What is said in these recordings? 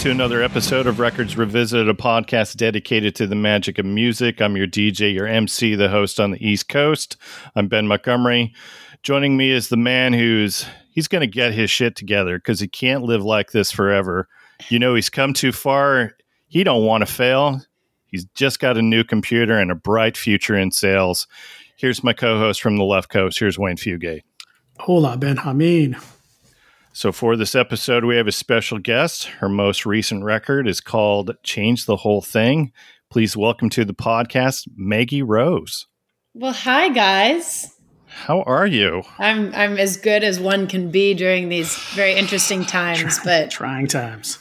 To another episode of Records Revisited, a podcast dedicated to the magic of music. I'm your DJ, your MC, the host on the East Coast. I'm Ben Montgomery. Joining me is the man who's he's going to get his shit together because he can't live like this forever. You know, he's come too far. He don't want to fail. He's just got a new computer and a bright future in sales. Here's my co-host from the left coast. Here's Wayne Fugate. Hola, Benjamin. So, for this episode, we have a special guest. Her most recent record is called Change the Whole Thing. Please welcome to the podcast, Maggie Rose. Well, hi, guys. How are you? I'm I'm as good as one can be during these very interesting times, but trying times.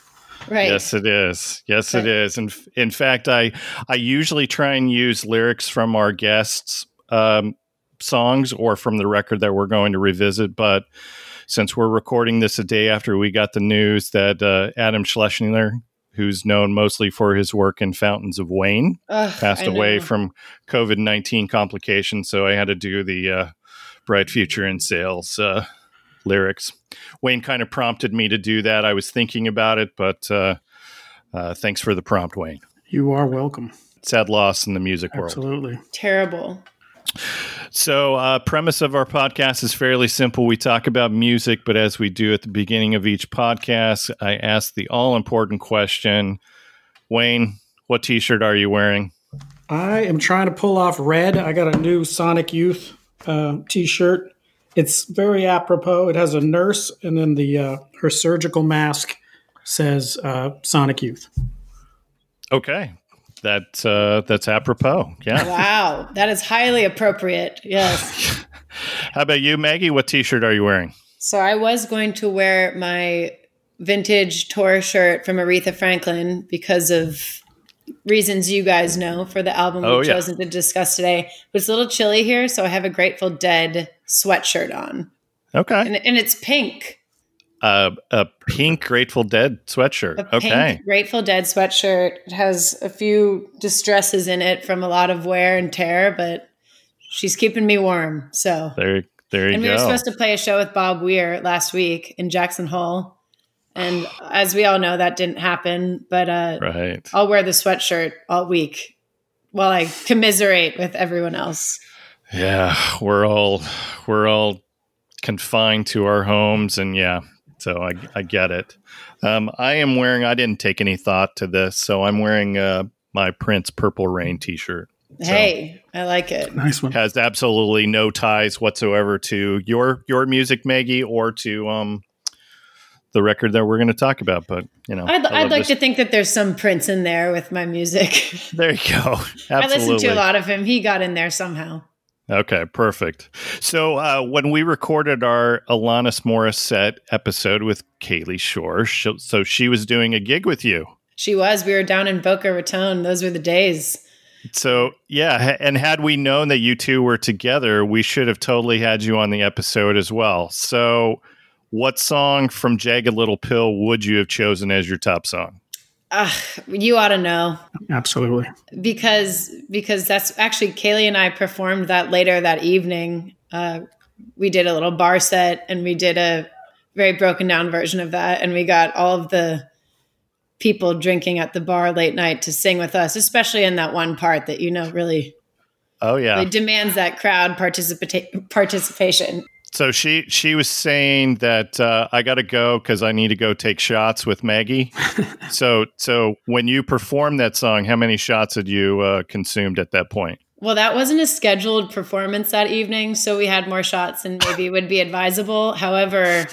Right. Yes, it is. Yes, it is. And in, in fact, I I usually try and use lyrics from our guests' um, songs or from the record that we're going to revisit, but since we're recording this a day after we got the news that uh, Adam Schlesinger, who's known mostly for his work in Fountains of Wayne, Ugh, passed I away know. from COVID 19 complications. So I had to do the uh, Bright Future in Sales uh, lyrics. Wayne kind of prompted me to do that. I was thinking about it, but uh, uh, thanks for the prompt, Wayne. You are welcome. Sad loss in the music world. Absolutely. terrible. So, uh, premise of our podcast is fairly simple. We talk about music, but as we do at the beginning of each podcast, I ask the all important question Wayne, what t shirt are you wearing? I am trying to pull off red. I got a new Sonic Youth uh, t-shirt. It's very apropos. It has a nurse, and then the uh, her surgical mask says uh, Sonic Youth. Okay. That, uh, that's apropos. Yeah. Wow, that is highly appropriate. Yes. How about you, Maggie? What t shirt are you wearing? So I was going to wear my vintage tour shirt from Aretha Franklin because of reasons you guys know for the album Oh, we've yeah. chosen to discuss today. But it's a little chilly here, so I have a Grateful Dead sweatshirt on, Okay. and, and it's pink. Uh, a pink Grateful Dead sweatshirt. A Okay. pink Grateful Dead sweatshirt. It has a few distresses in it from a lot of wear and tear, but she's keeping me warm. So, There, there you and go. we were supposed to play a show with Bob Weir last week in Jackson Hole, and as we all know, that didn't happen. But uh, right. I'll wear the sweatshirt all week while I commiserate with everyone else. Yeah, we're all we're all confined to our homes, and yeah, so I I get it. Um, I am wearing. I didn't take any thought to this, so I'm wearing uh, my Prince Purple Rain T-shirt. So- Hey, I like it. Nice one. Has absolutely no ties whatsoever to your your music, Maggie, or to um the record that we're going to talk about. But you know, I'd, I I'd like this- to think that there's some Prince in there with my music. There you go. Absolutely. I listened to a lot of him. He got in there somehow. Okay, perfect. So uh, when we recorded our Alanis Morissette episode with Kalie Shorr, sh- so she was doing a gig with you. She was. We were down in Boca Raton. Those were the days. So yeah, and had we known that you two were together, we should have totally had you on the episode as well. So, what song from Jagged Little Pill would you have chosen as your top song? Ugh, you ought to know Absolutely. because because that's actually Kalie and I performed that later that evening. Uh, we did a little bar set and we did a very broken down version of that, and we got all of the people drinking at the bar late night to sing with us, especially in that one part that you know really, Oh yeah. really demands that crowd participata- participation. So she she was saying that uh, I got to go because I need to go take shots with Maggie. so so when you performed that song, how many shots had you uh, consumed at that point? Well, that wasn't a scheduled performance that evening, so we had more shots than maybe would be advisable. However,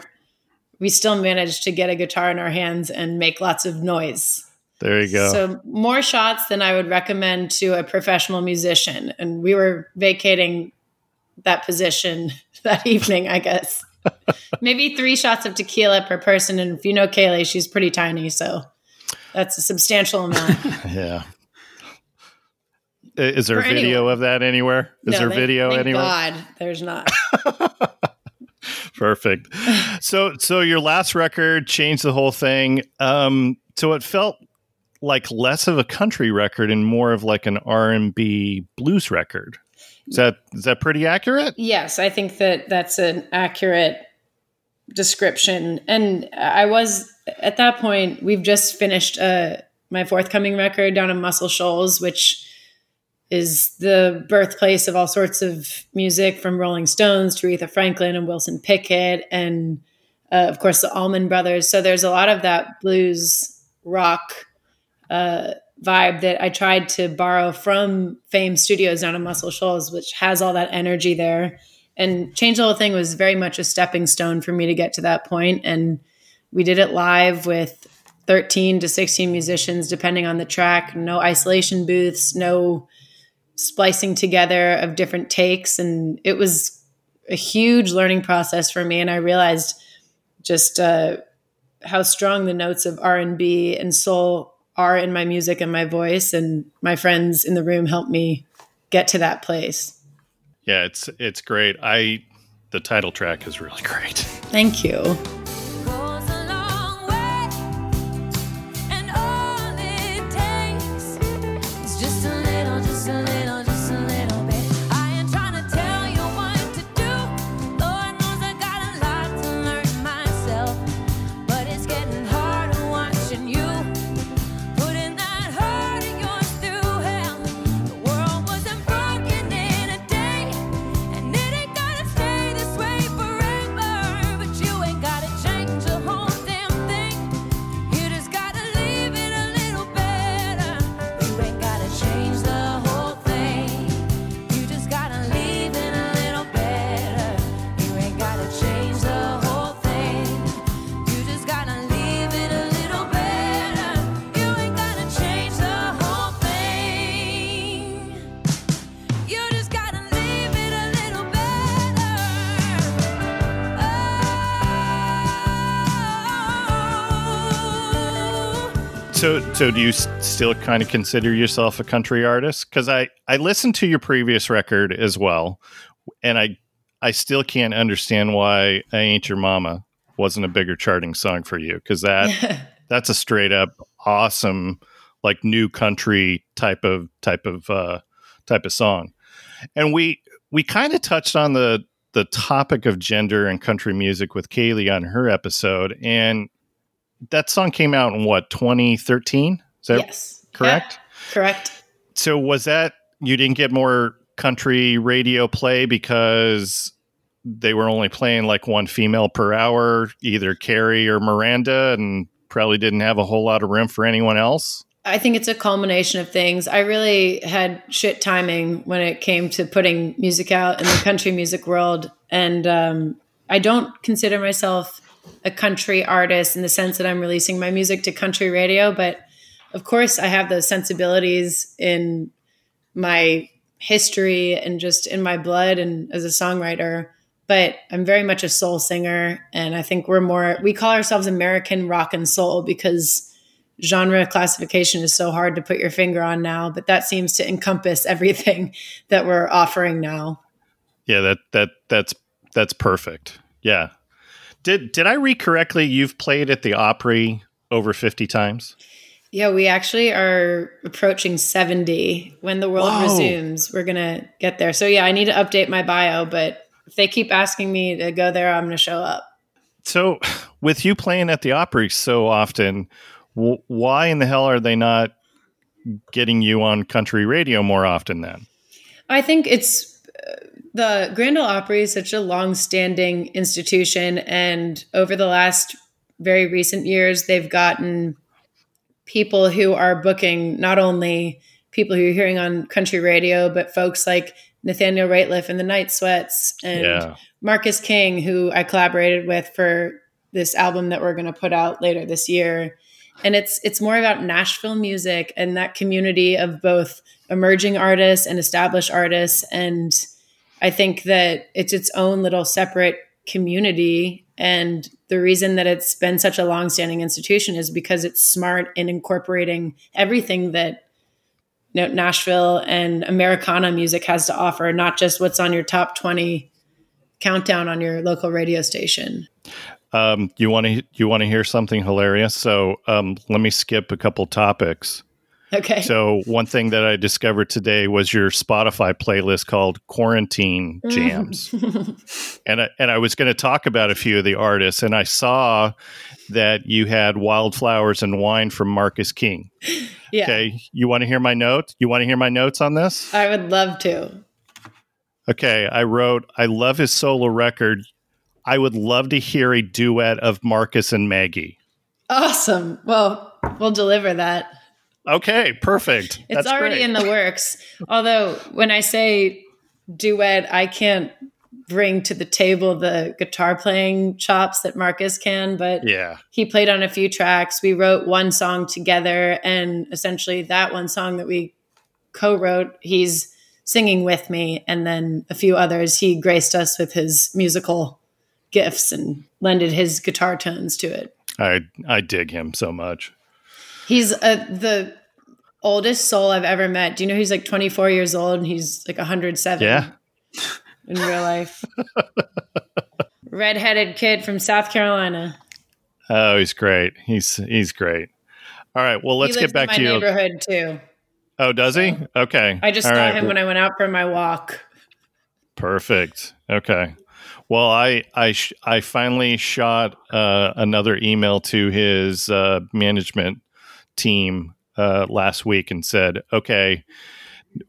we still managed to get a guitar in our hands and make lots of noise. There you go. So, more shots than I would recommend to a professional musician. And we were vacating that position that evening, I guess. maybe three shots of tequila per person. And if you know Kalie, she's pretty tiny. So, that's a substantial amount. yeah. Is there For video anyone. of that anywhere? Is No, there thank- video thank anywhere? God, there's not. Perfect. So so your last record changed the whole thing. Um, so it felt like less of a country record and more of like an R and B blues record. Is that is that pretty accurate? Yes, I think that that's an accurate description. And I was at that point, we've just finished uh, my forthcoming record down in Muscle Shoals, which is the birthplace of all sorts of music from Rolling Stones to Aretha Franklin and Wilson Pickett, and uh, of course the Allman Brothers. So there's a lot of that blues rock uh, vibe that I tried to borrow from Fame Studios down in Muscle Shoals, which has all that energy there. And Change the Whole Thing was very much a stepping stone for me to get to that point. And we did it live with 13 to 16 musicians, depending on the track, no isolation booths, no splicing together of different takes. And it was a huge learning process for me. And I realized just uh, how strong the notes of R&B and soul are in my music and my voice. And my friends in the room help me get to that place. Yeah, it's it's great. I the title track is really great. Thank you. So, do you still kind of consider yourself a country artist? Because I I listened to your previous record as well, and I I still can't understand why "I Ain't Your Mama" wasn't a bigger charting song for you. Because that that's a straight up awesome like new country type of type of uh, type of song, and we we kind of touched on the the topic of gender and country music with Kalie on her episode, and that song came out in what 2013 is that yes correct yeah, correct so was that you didn't get more country radio play because they were only playing like one female per hour either carrie or miranda and probably didn't have a whole lot of room for anyone else I think it's a culmination of things. I really had shit timing when it came to putting music out in the country music world. And um, I don't consider myself a country artist in the sense that I'm releasing my music to country radio, but of course I have those sensibilities in my history and just in my blood and as a songwriter. But I'm very much a soul singer, and I think we're more we call ourselves American rock and soul because genre classification is so hard to put your finger on now, but that seems to encompass everything that we're offering now. Yeah, that that that's that's perfect. Yeah, did did I read correctly? You've played at the Opry over fifty times. Yeah, we actually are approaching 70. When the world Whoa. resumes, we're going to get there. So, yeah, I need to update my bio, but if they keep asking me to go there, I'm going to show up. So, with you playing at the Opry so often, w- why in the hell are they not getting you on country radio more often then? I think it's the Grand Ole Opry is such a long-standing institution, and over the last very recent years, they've gotten people who are booking not only people who you're hearing on country radio, but folks like Nathaniel Rateliff and the Night Sweats and yeah. Marcus King, who I collaborated with for this album that we're going to put out later this year. And it's it's more about Nashville music and that community of both emerging artists and established artists and I think that it's its own little separate community. And the reason that it's been such a long-standing institution is because it's smart in incorporating everything that you know, Nashville and Americana music has to offer, not just what's on your top 20 countdown on your local radio station. Um, you want to you want to hear something hilarious? So um, let me skip a couple topics. Okay. So one thing that I discovered today was your Spotify playlist called Quarantine mm. Jams, and I, and I was going to talk about a few of the artists, and I saw that you had Wildflowers and Wine from Marcus King. yeah. Okay, you want to hear my note? You want to hear my notes on this? I would love to. Okay, I wrote, I love his solo record. I would love to hear a duet of Marcus and Maggie. Awesome. Well, we'll deliver that. Okay, perfect. It's That's already great. in the works. Although when I say duet, I can't bring to the table the guitar playing chops that Marcus can, but Yeah. he played on a few tracks. We wrote one song together, and essentially that one song that we co-wrote, he's singing with me, and then a few others. He graced us with his musical gifts and lended his guitar tones to it. I I dig him so much. He's uh, the oldest soul I've ever met. Do you know he's like 24 years old and he's like 107 Yeah. in real life? Redheaded kid from South Carolina. Oh, he's great. He's he's great. All right. Well, let's get back to my you. neighborhood too. Oh, does he? Okay. I just All saw right. him when I went out for my walk. Perfect. Okay. Well, I I sh- I finally shot uh, another email to his uh, management team uh, last week and said, "Okay,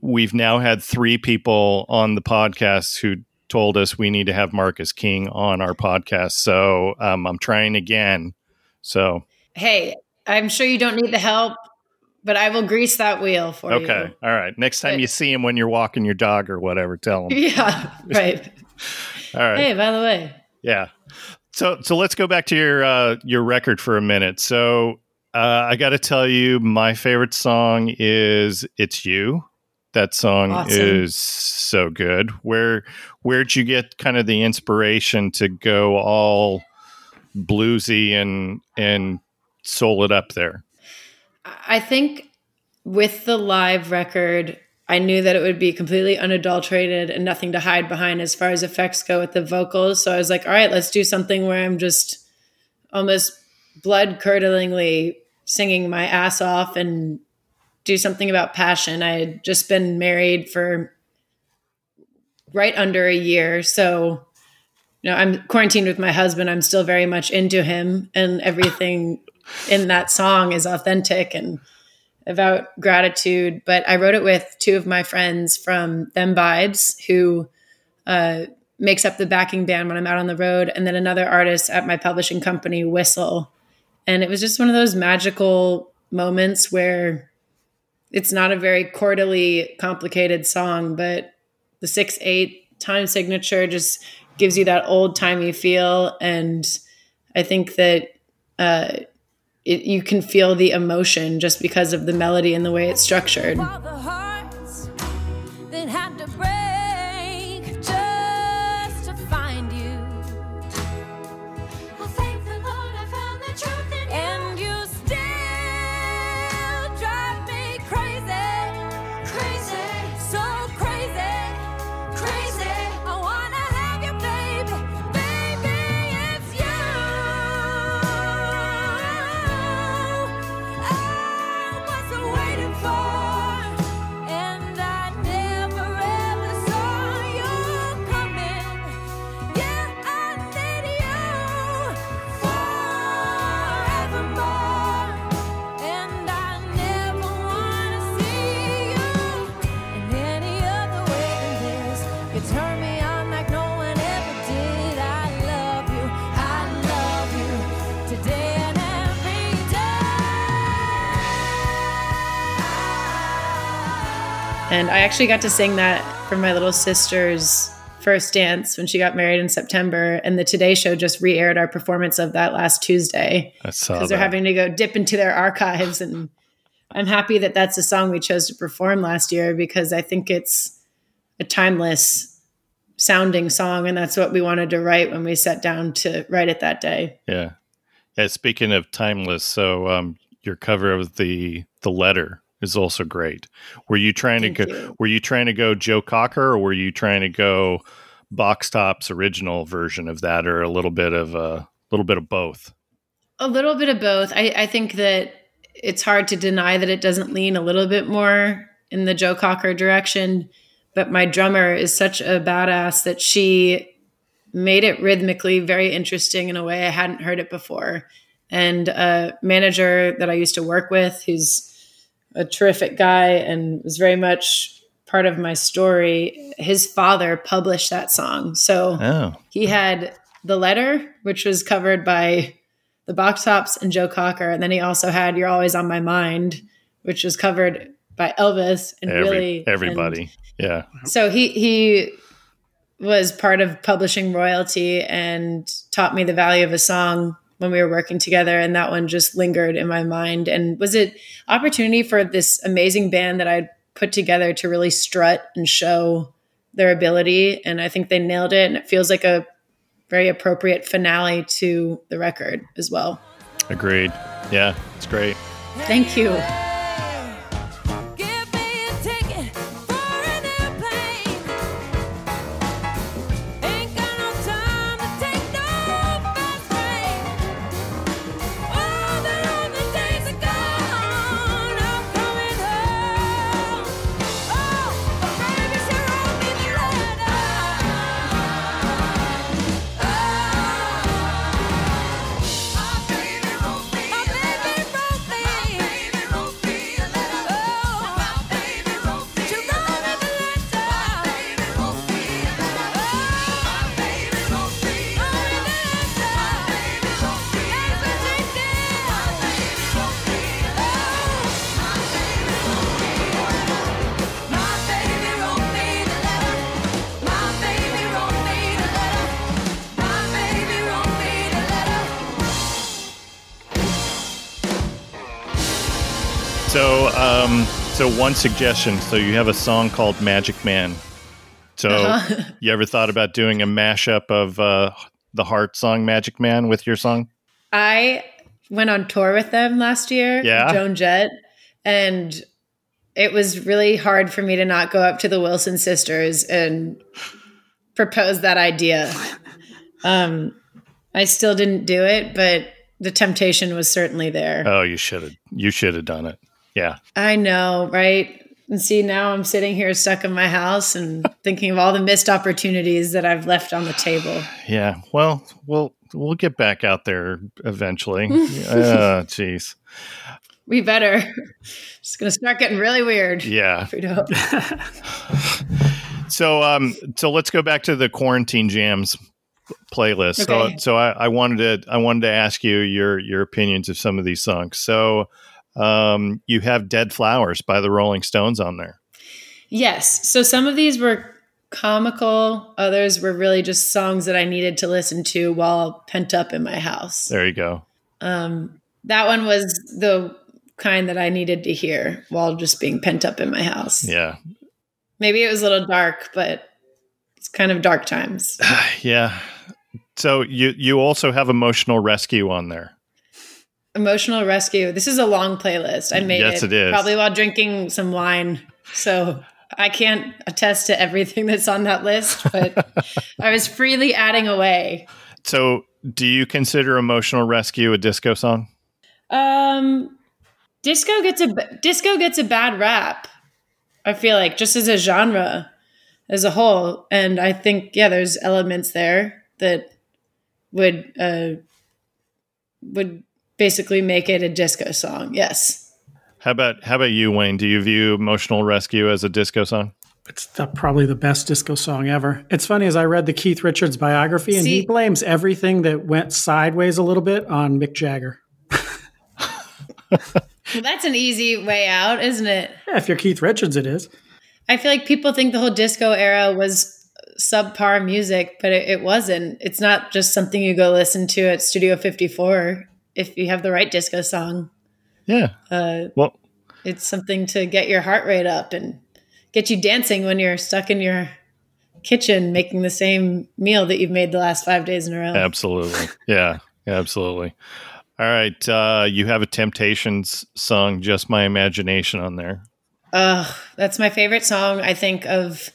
we've now had three people on the podcast who told us we need to have Marcus King on our podcast. So um, I'm trying again. So Hey, I'm sure you don't need the help, but I will grease that wheel for you. okay, all right. Next time you see him when you're walking your dog or whatever, tell him. Yeah, right. All right. Hey, by the way, Yeah. So so let's go back to your uh, your record for a minute. So uh, I got to tell you, my favorite song is "It's You." That song Awesome. is so good. Where where'd you get kind of the inspiration to go all bluesy and and soul it up there? I think with the live record, I knew that it would be completely unadulterated and nothing to hide behind as far as effects go with the vocals. So I was like, all right, let's do something where I'm just almost blood curdlingly singing my ass off and do something about passion. I had just been married for right under a year. So, you know, I'm quarantined with my husband. I'm still very much into him, and everything in that song is authentic and about gratitude. But I wrote it with two of my friends from Them Vibes, who uh, makes up the backing band when I'm out on the road, and then another artist at my publishing company, Whistle. And it was just one of those magical moments where it's not a very chordally complicated song, but the six eight time signature just gives you that old timey feel, and I think that uh, it, you can feel the emotion just because of the melody and the way it's structured. And I actually got to sing that for my little sister's first dance when she got married in September. And the Today Show just re aired our performance of that last Tuesday because they're having to go dip into their archives. And I'm happy that that's a song we chose to perform last year because I think it's a timeless sounding song. And that's what we wanted to write when we sat down to write it that day. Yeah. Yeah. Speaking of timeless, so um, your cover of the the letter is also great. Were you trying Thank to go? you. Were you trying to go Joe Cocker, or were you trying to go Box Top's original version of that, or a little bit of a little bit of both? A little bit of both. I, I think that it's hard to deny that it doesn't lean a little bit more in the Joe Cocker direction. But my drummer is such a badass that she made it rhythmically very interesting in a way I hadn't heard it before. And a manager that I used to work with, who's a terrific guy and was very much part of my story, his father published that song. So Oh, he had The Letter, which was covered by the Box Tops and Joe Cocker. And then he also had You're Always on My Mind, which was covered by Elvis and every, Billy. and- everybody. yeah. so he he was part of publishing royalty and taught me the value of a song when we were working together and that one just lingered in my mind and was it opportunity for this amazing band that I'd put together to really strut and show their ability and I think they nailed it and it feels like a very appropriate finale to the record as well. Agreed. Yeah, it's great. Thank you. So one suggestion. So you have a song called Magic Man. So Uh-huh. you ever thought about doing a mashup of uh, the Heart song Magic Man with your song? I went on tour with them last year, Yeah? Joan Jett, and it was really hard for me to not go up to the Wilson sisters and propose that idea. Um, I still didn't do it, but the temptation was certainly there. Oh, you should have. You should have done it. Yeah. I know, right? And see, now I'm sitting here stuck in my house and thinking of all the missed opportunities that I've left on the table. Yeah. Well, we'll we'll get back out there eventually. uh, jeez. We better. It's going to start getting really weird. Yeah. if we don't. So um so let's go back to the quarantine jams playlist. Okay. So so I, I wanted to I wanted to ask you your your opinions of some of these songs. So um you have Dead Flowers by the Rolling Stones on there. Yes. So some of these were comical, others were really just songs that I needed to listen to while pent up in my house. There you go. Um, that one was the kind that I needed to hear while just being pent up in my house. Yeah. Maybe it was a little dark, but it's kind of dark times. yeah. So you you also have Emotional Rescue on there. Emotional rescue. This is a long playlist. I made Yes, it, it is. probably while drinking some wine. So I can't attest to everything that's on that list, but I was freely adding away. So do you consider Emotional Rescue a disco song? Um, disco gets a disco gets a bad rap. I feel like just as a genre as a whole, and I think yeah, there's elements there that would uh, would basically make it a disco song. Yes. How about how about you, Wayne? Do you view Emotional Rescue as a disco song? It's the, probably the best disco song ever. It's funny as I read the Keith Richards biography, and he blames everything that went sideways a little bit on Mick Jagger. Well, that's an easy way out, isn't it? Yeah, if you're Keith Richards, it is. I feel like people think the whole disco era was subpar music, but it, it wasn't. It's not just something you go listen to at Studio 54 if you have the right disco song. Yeah. Uh, Well, it's something to get your heart rate up and get you dancing when you're stuck in your kitchen making the same meal that you've made the last five days in a row. Absolutely. Yeah, absolutely. All right. Uh, you have a Temptations song, Just My Imagination, on there. Ugh, that's my favorite song, I think, of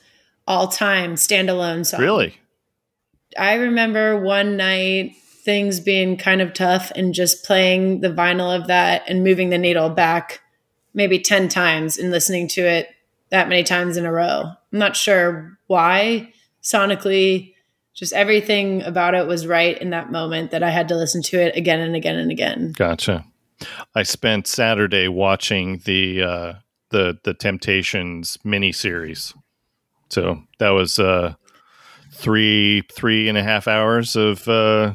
all time, standalone song. Really? I remember one night things being kind of tough and just playing the vinyl of that and moving the needle back maybe 10 times and listening to it that many times in a row. I'm not sure why sonically just everything about it was right in that moment that I had to listen to it again and again and again. Gotcha. I spent Saturday watching the uh, the the Temptations miniseries. So that was uh, three three and a half hours of uh,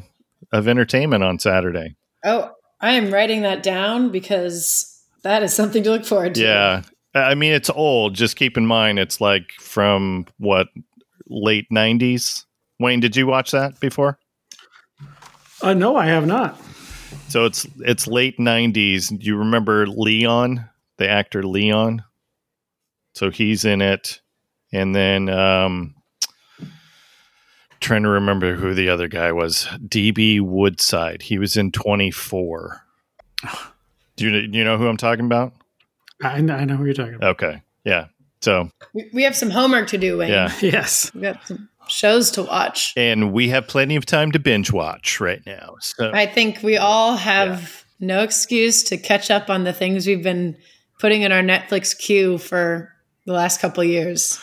of entertainment on Saturday. Oh, I am writing that down because that is something to look forward to. Yeah, I mean it's old. Just keep in mind it's like from what late nineties. Wayne, did you watch that before? Uh, no, I have not. So it's it's late nineties. Do you remember Leon, the actor Leon? So he's in it, and then um, trying to remember who the other guy was. DB Woodside. He was in Twenty Four. Do you do you know who I'm talking about? I, I know who you're talking about. Okay, yeah. So We- We have some homework to do, Wayne. yeah, Yes. We've got some shows to watch. and we have plenty of time to binge watch right now. So I think we all have no excuse to catch up on the things we've been putting in our Netflix queue for the last couple years.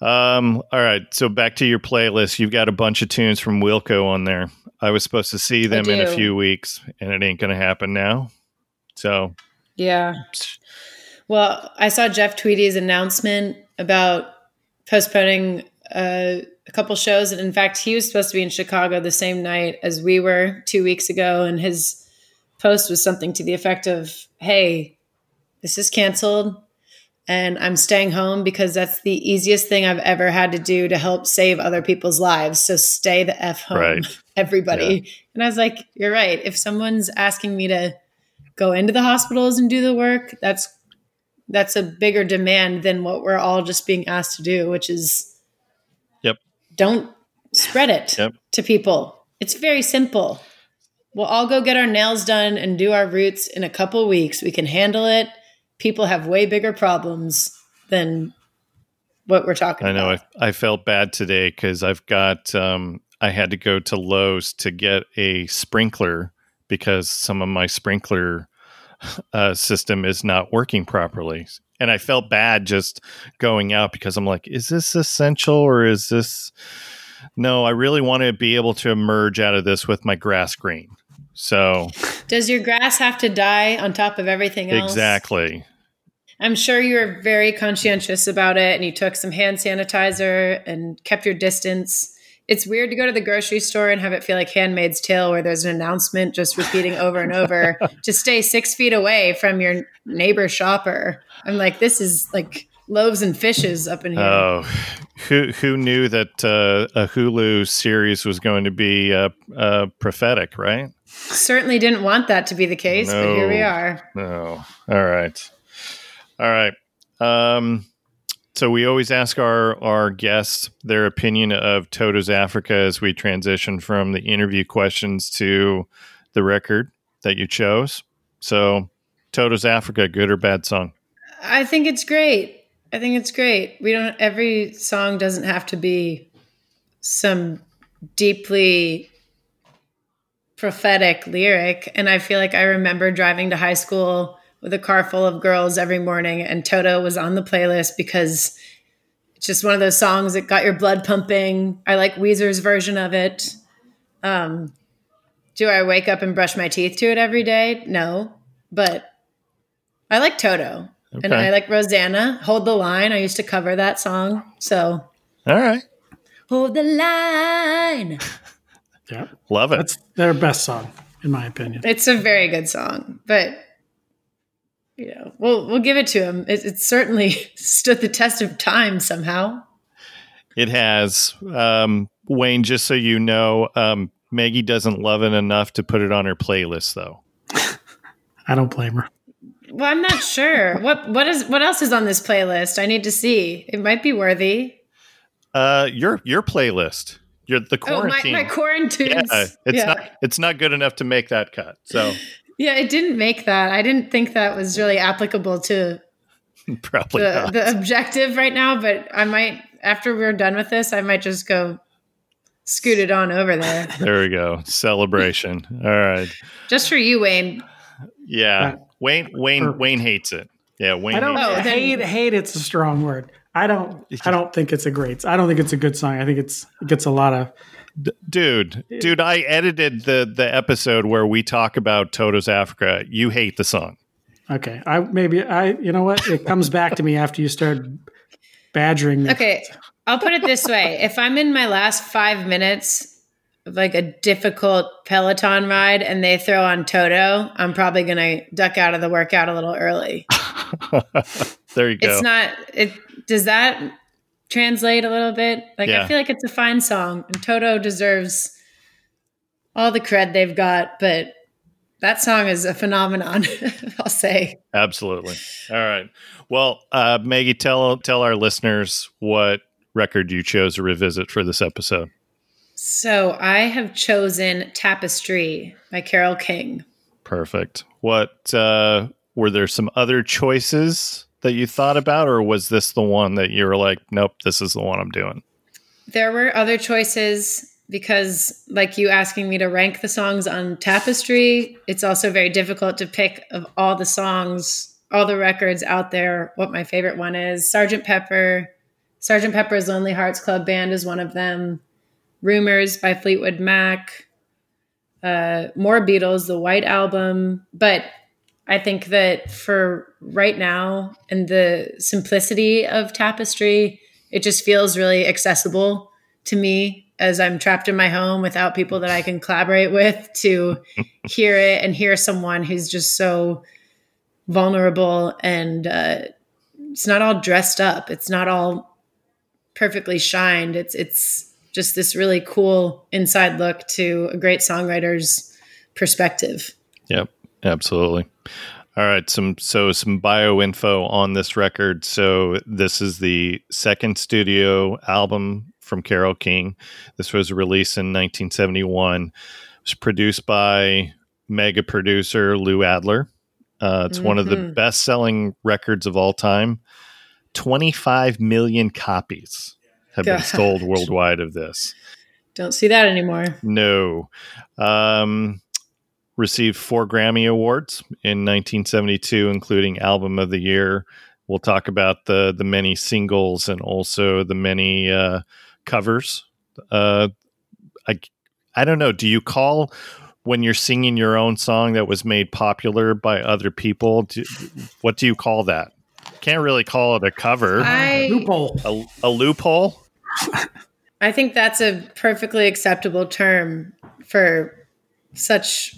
Um, all right. So back to your playlist. You've got a bunch of tunes from Wilco on there. I was supposed to see them in a few weeks, and it ain't going to happen now. So Yeah. Well, I saw Jeff Tweedy's announcement about postponing uh, a couple shows. And in fact, he was supposed to be in Chicago the same night as we were two weeks ago. And his post was something to the effect of, Hey, this is canceled. And I'm staying home because that's the easiest thing I've ever had to do to help save other people's lives. So stay the F home, Right. everybody. And I was like, You're right. If someone's asking me to go into the hospitals and do the work, that's that's a bigger demand than what we're all just being asked to do, which is Yep. don't spread it Yep. to people. It's very simple. We'll all go get our nails done and do our roots in a couple weeks. We can handle it. People have way bigger problems than what we're talking about. I know about. I, I felt bad today because I've got um, I had to go to Lowe's to get a sprinkler because some of my sprinkler uh, system is not working properly, and I felt bad just going out because I'm like, is this essential or is this? No, I really want to be able to emerge out of this with my grass green. So Does your grass have to die on top of everything else? exactly, I'm sure you were very conscientious about it and you took some hand sanitizer and kept your distance. It's weird to go to the grocery store and have it feel like Handmaid's Tale, where there's an announcement just repeating over and over to stay six feet away from your neighbor shopper. I'm like, this is like loaves and fishes up in here. Oh, who who knew that uh, a Hulu series was going to be uh, uh, prophetic, right? Certainly didn't want that to be the case, but here we are. No. All right. All right. Um, so we always ask our our guests their opinion of Toto's Africa as we transition from the interview questions to the record that you chose. So Toto's Africa, good or bad song? I think it's great. I think it's great. We don't every song doesn't have to be some deeply prophetic lyric and I feel like I remember driving to high school with a car full of girls every morning and Toto was on the playlist because it's just one of those songs that got your blood pumping. I like Weezer's version of it. Um do I wake up and brush my teeth to it every day? No. But I like Toto. And I like Rosanna. Hold the line. I used to cover that song. So All right. hold the line. Yeah. Love it. That's their best song, in my opinion. It's a very good song, but you know, we'll we'll give it to him. It, it certainly stood the test of time somehow. It has. Um, Wayne, just so you know, um, Maggie doesn't love it enough to put it on her playlist, though. I don't blame her. Well, I'm not sure what what is what else is on this playlist. I need to see. It might be worthy. Uh, your your playlist, your the Oh, my, quarantine. my quarantines. yeah, it's yeah. not it's not good enough to make that cut. So Yeah, it didn't make that. I didn't think that was really applicable to probably the, not. the objective right now, but I might after we're done with this, I might just go scoot it on over there. There we go. Celebration. All right. Just for you, Wayne. Yeah. Wayne Wayne Wayne hates it. Yeah, Wayne I don't hates Oh, then- hate hate. It's a strong word. I don't. I don't think it's a great. I don't think it's a good song. I think it's it gets a lot of. it. Dude, dude, I edited the the episode where we talk about Toto's Africa. You hate the song. Okay, I maybe I. You know what? It comes back to me after you start badgering me. Okay, I'll put it this way: if I'm in my last five minutes of like a difficult Peloton ride and they throw on Toto, I'm probably gonna duck out of the workout a little early. there you go. It's not. It does that translate a little bit? Like Yeah. I feel like it's a fine song, and Toto deserves all the cred they've got, but. That song is a phenomenon, I'll say. Absolutely. All right. Well, uh, Maggie, tell tell our listeners what record you chose to revisit for this episode. So I have chosen Tapestry by Carole King. Perfect. What uh, were there some other choices that you thought about, or was this the one that you were like, nope, this is the one I'm doing? There were other choices because, like you asking me to rank the songs on Tapestry, it's also very difficult to pick of all the songs, all the records out there, what my favorite one is. Sergeant Pepper, Sergeant Pepper's Lonely Hearts Club Band is one of them. Rumors by Fleetwood Mac. Uh, more Beatles, the White Album. But I think that for right now and the simplicity of Tapestry, it just feels really accessible to me as I'm trapped in my home without people that I can collaborate with to hear it and hear someone who's just so vulnerable and uh, it's not all dressed up. It's not all perfectly shined. It's it's just this really cool inside look to a great songwriter's perspective. Yep, absolutely. All right, some so some bio info on this record. So this is the second studio album from Carole King. This was released in 1971. It was produced by mega producer Lou Adler. Uh, it's one of the Mhm. best-selling records of all time. 25 million copies have been sold worldwide of this. Don't see that anymore. No. Um, received four Grammy Awards in 1972, including Album of the Year. We'll talk about the the many singles and also the many uh, covers. Uh, I I don't know. Do you call when you're singing your own song that was made popular by other people? Do, what do you call that? Can't really call it a cover. I- Loophole. a, a loophole. I think that's a perfectly acceptable term for such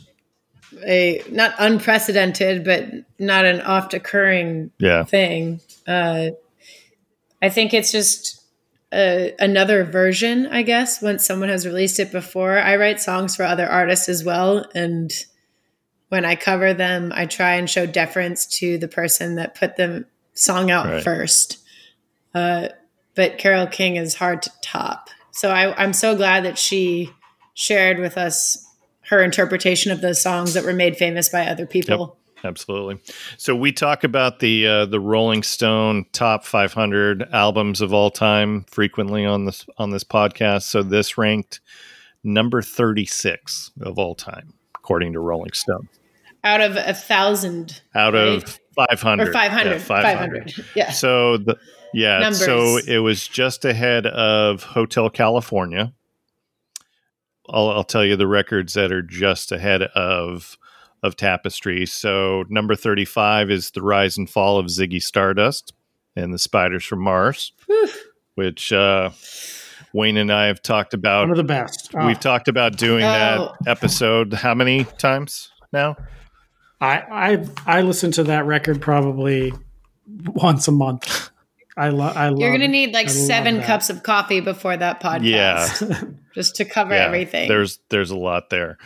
a not unprecedented, but not an oft occurring Yeah. thing. Uh, I think it's just a, another version, I guess, when someone has released it before. I write songs for other artists as well. And when I cover them, I try and show deference to the person that put the song out Right. first. Uh, but Carole King is hard to top. So I, I'm so glad that she shared with us her interpretation of those songs that were made famous by other people. Absolutely. So we talk about the uh, the Rolling Stone top 500 albums of all time frequently on this on this podcast. So this ranked number 36 of all time according to Rolling Stone. Out of a thousand, Out of 500 or 500, Yeah, 500. Yeah. So the yeah, Numbers. so it was just ahead of Hotel California. I'll, I'll tell you the records that are just ahead of of Tapestry. So number thirty five is the rise and fall of Ziggy Stardust and the Spiders from Mars, which uh, Wayne and I have talked about. One of the best. Oh, We've talked about doing Oh. that episode how many times now? I I I listen to that record probably once a month. I love. I love. You're going to need like I seven cups of coffee before that podcast. Yeah. Just to cover Yeah, everything. There's there's a lot there.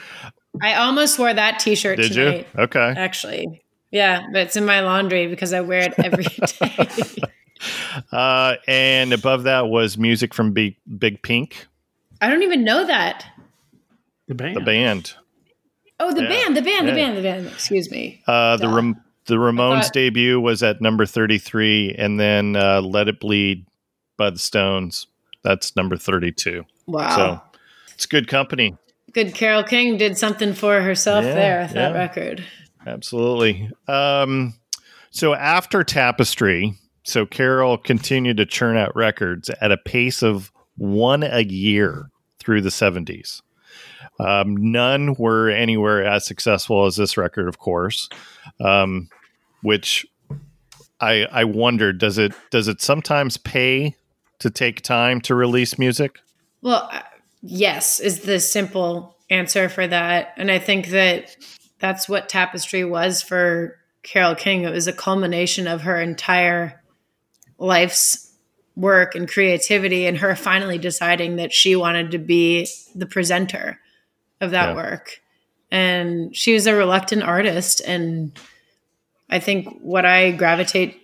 I almost wore that t shirt Did tonight, you? Okay. actually. Yeah, but it's in my laundry because I wear it every day. Uh, and above that was music from Big, Big Pink, I don't even know that. the band. the band. Oh, the Yeah. band, the band, the Yeah. band, the band. Excuse me. Uh, the Duh. The Ramones thought- debut was at number 33, and then uh, Let It Bleed by the Stones. That's number 32. Wow. So It's good company. Good Carole King did something for herself Yeah, there with that record. Absolutely. Um, so after Tapestry, so Carole continued to churn out records at a pace of one a year through the 70s. Um, none were anywhere as successful as this record, of course. Um, which I I wonder does it does it sometimes pay to take time to release music? Well, uh, yes, is the simple answer for that. And I think that that's what Tapestry was for Carole King. It was a culmination of her entire life's work and creativity, and her finally deciding that she wanted to be the presenter of that Yeah. work. And she was a reluctant artist. And I think what I gravitate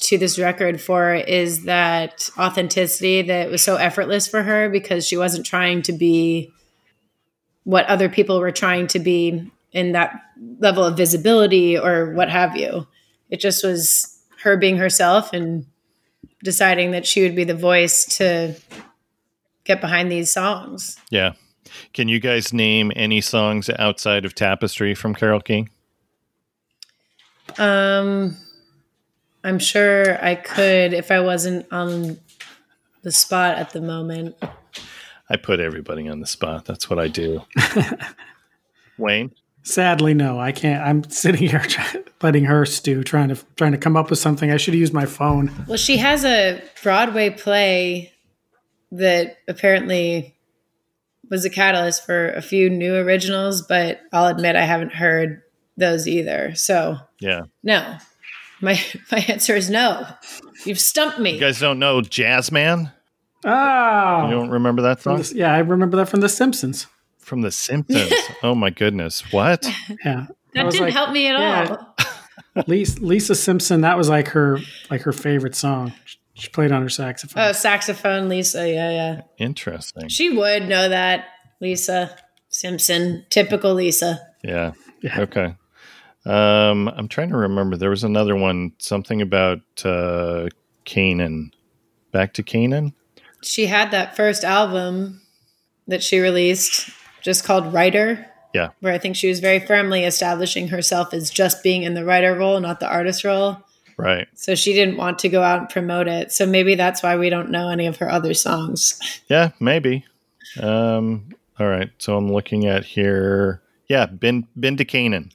to this record for is that authenticity that was so effortless for her because she wasn't trying to be what other people were trying to be in that level of visibility or what have you. It just was her being herself and deciding that she would be the voice to get behind these songs. Yeah. Can you guys name any songs outside of Tapestry from Carole King? Um, I'm sure I could if I wasn't on the spot at the moment. I put everybody on the spot. That's what I do. Wayne? Sadly, no, I can't. I'm sitting here try- letting her stew, trying to trying to come up with something. I should have used my phone. Well, she has a Broadway play that apparently was a catalyst for a few new originals, but I'll admit I haven't heard those either. So, Yeah. no. My my answer is no. You've stumped me. You guys don't know Jazzman? Oh, You don't remember that song? the- yeah, I remember that from The Simpsons. From The Simpsons. oh my goodness. What? Yeah, that didn't like- help me at yeah. all. Lisa, Lisa Simpson. That was like her like her favorite song. She played on her saxophone. Oh, saxophone, Lisa. Yeah, yeah. Interesting. She would know that, Lisa Simpson. Typical Lisa. Yeah. Yeah. Okay. Um, I'm trying to remember. There was another one, something about uh, Canaan. Back to Canaan? She had that first album that she released just called Writer. Yeah. Where I think she was very firmly establishing herself as just being in the writer role, not the artist role. Right. So she didn't want to go out and promote it. So maybe that's why we don't know any of her other songs. Yeah, maybe. Um, all right. So I'm looking at here. Yeah, been been to Canaan.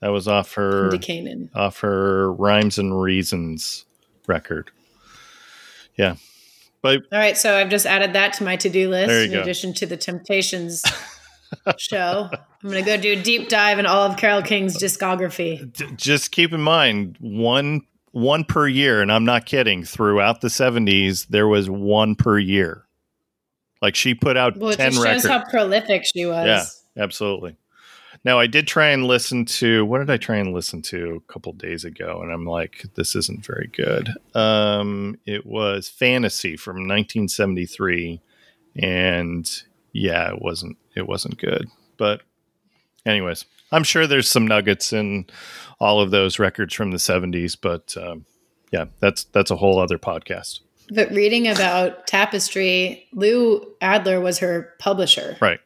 That was off her To Canaan. off her Rhymes and Reasons record. Yeah. But All right, so I've just added that to my to-do list in go. addition to the Temptations show. I'm going to go do a deep dive in all of Carole King's discography. d- just keep in mind one one per year and I'm not kidding. Throughout the 70s there was one per year. Like she put out Well, it 10 just shows records. how prolific she was. Yeah, absolutely. Now I did try and listen to what did I try and listen to a couple days ago, and I'm like, this isn't very good. Um, it was Fantasy from 1973, and yeah, it wasn't it wasn't good. But anyways, I'm sure there's some nuggets in all of those records from the 70s, but um, yeah, that's that's a whole other podcast. But reading about Tapestry, Lou Adler was her publisher. Right.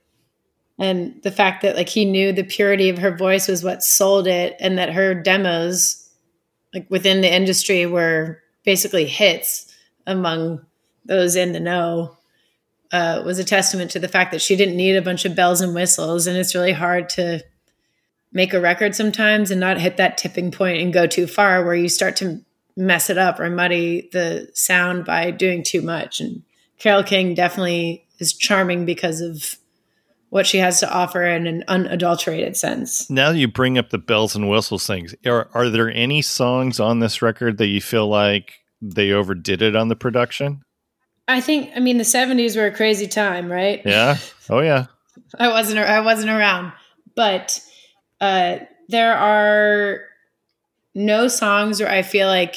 And the fact that like he knew the purity of her voice was what sold it and that her demos like within the industry were basically hits among those in the know uh, was a testament to the fact that she didn't need a bunch of bells and whistles. And it's really hard to make a record sometimes and not hit that tipping point and go too far where you start to mess it up or muddy the sound by doing too much. And carole king definitely is charming because of what she has to offer in an unadulterated sense. Now that you bring up the bells and whistles things, are, are there any songs on this record that you feel like they overdid it on the production? I think I mean the 70s were a crazy time, right? Yeah. Oh yeah. I wasn't I wasn't around, but uh there are no songs where I feel like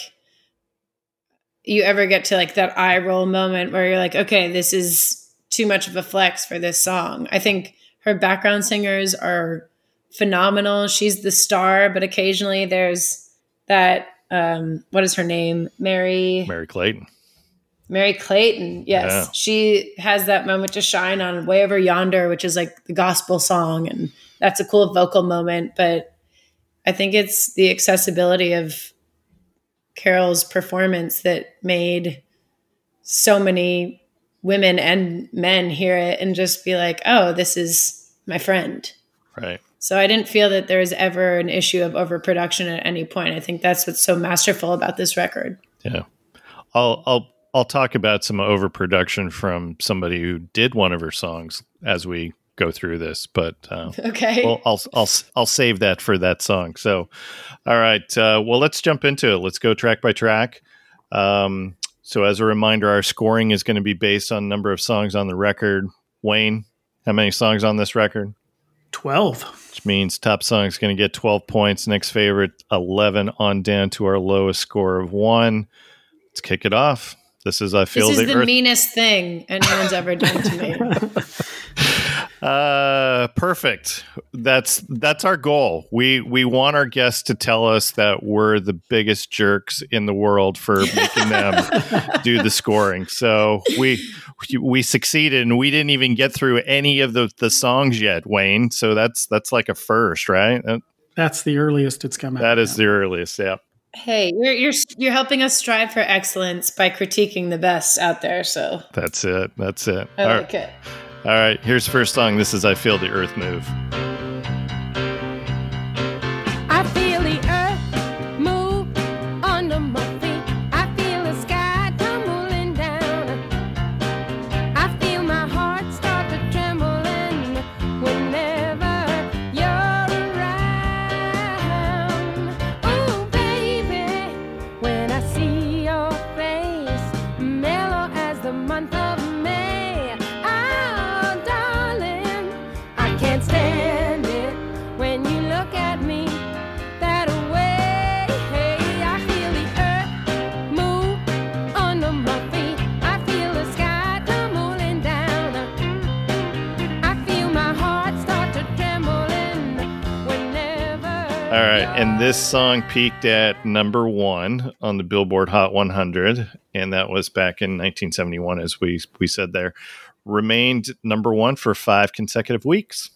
you ever get to like that eye roll moment where you're like, okay, this is too much of a flex for this song. I think her background singers are phenomenal. She's the star, but occasionally there's that um what is her name? Merry Merry Clayton. Merry Clayton, yes, Yeah. she has that moment to shine on "Way Over Yonder," which is like the gospel song, and that's a cool vocal moment. But I think it's the accessibility of Carole's performance that made so many women and men hear it and just be like, "Oh, this is my friend." Right. So I didn't feel that there was ever an issue of overproduction at any point. I think that's what's so masterful about this record. Yeah. I'll I'll I'll talk about some overproduction from somebody who did one of her songs as we go through this, but uh, Okay. well, I'll I'll I'll save that for that song. So, all right. Uh, well, let's jump into it. Let's go track by track. Um, so, as a reminder, our scoring is going to be based on number of songs on the record. Wayne, how many songs on this record? 12. Which means top song is going to get 12 points. Next favorite, 11 on down to our lowest score of one. Let's kick it off. This is I feel this is the, the earth. meanest thing anyone's ever done to me. Uh, perfect. That's that's our goal. We we want our guests to tell us that we're the biggest jerks in the world for making them do the scoring. So we we succeeded, and we didn't even get through any of the the songs yet, Wayne. So that's that's like a first, right? That, That's the earliest it's come out. that is the earliest. Yeah. hey, you're, you're you're helping us strive for excellence by critiquing the best out there. So That's it. That's it. I All like right. it. All right. Here's the first song. This is I Feel the Earth Move. Right, and this song peaked at number one on the Billboard Hot 100, and that was back in 1971, as we we said there. Remained number one for five consecutive weeks.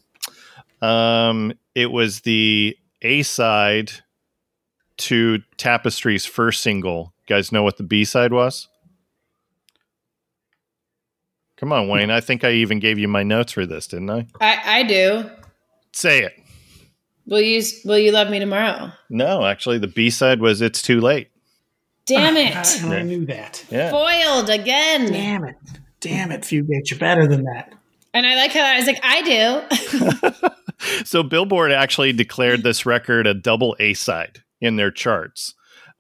Um, it was the A side to Tapestry's first single. You guys know what the B side was? Come on, Wayne. I think I even gave you my notes for this, didn't I? I, I do. Say it. Will you Will you love me tomorrow? No, actually, the B side was "It's Too Late." Damn ah, it! and I knew that. Yeah. Foiled again. Damn it. Damn it, Fugate. You're better than that. And I like how I was like, I do. So Billboard actually declared this record a double A side in their charts.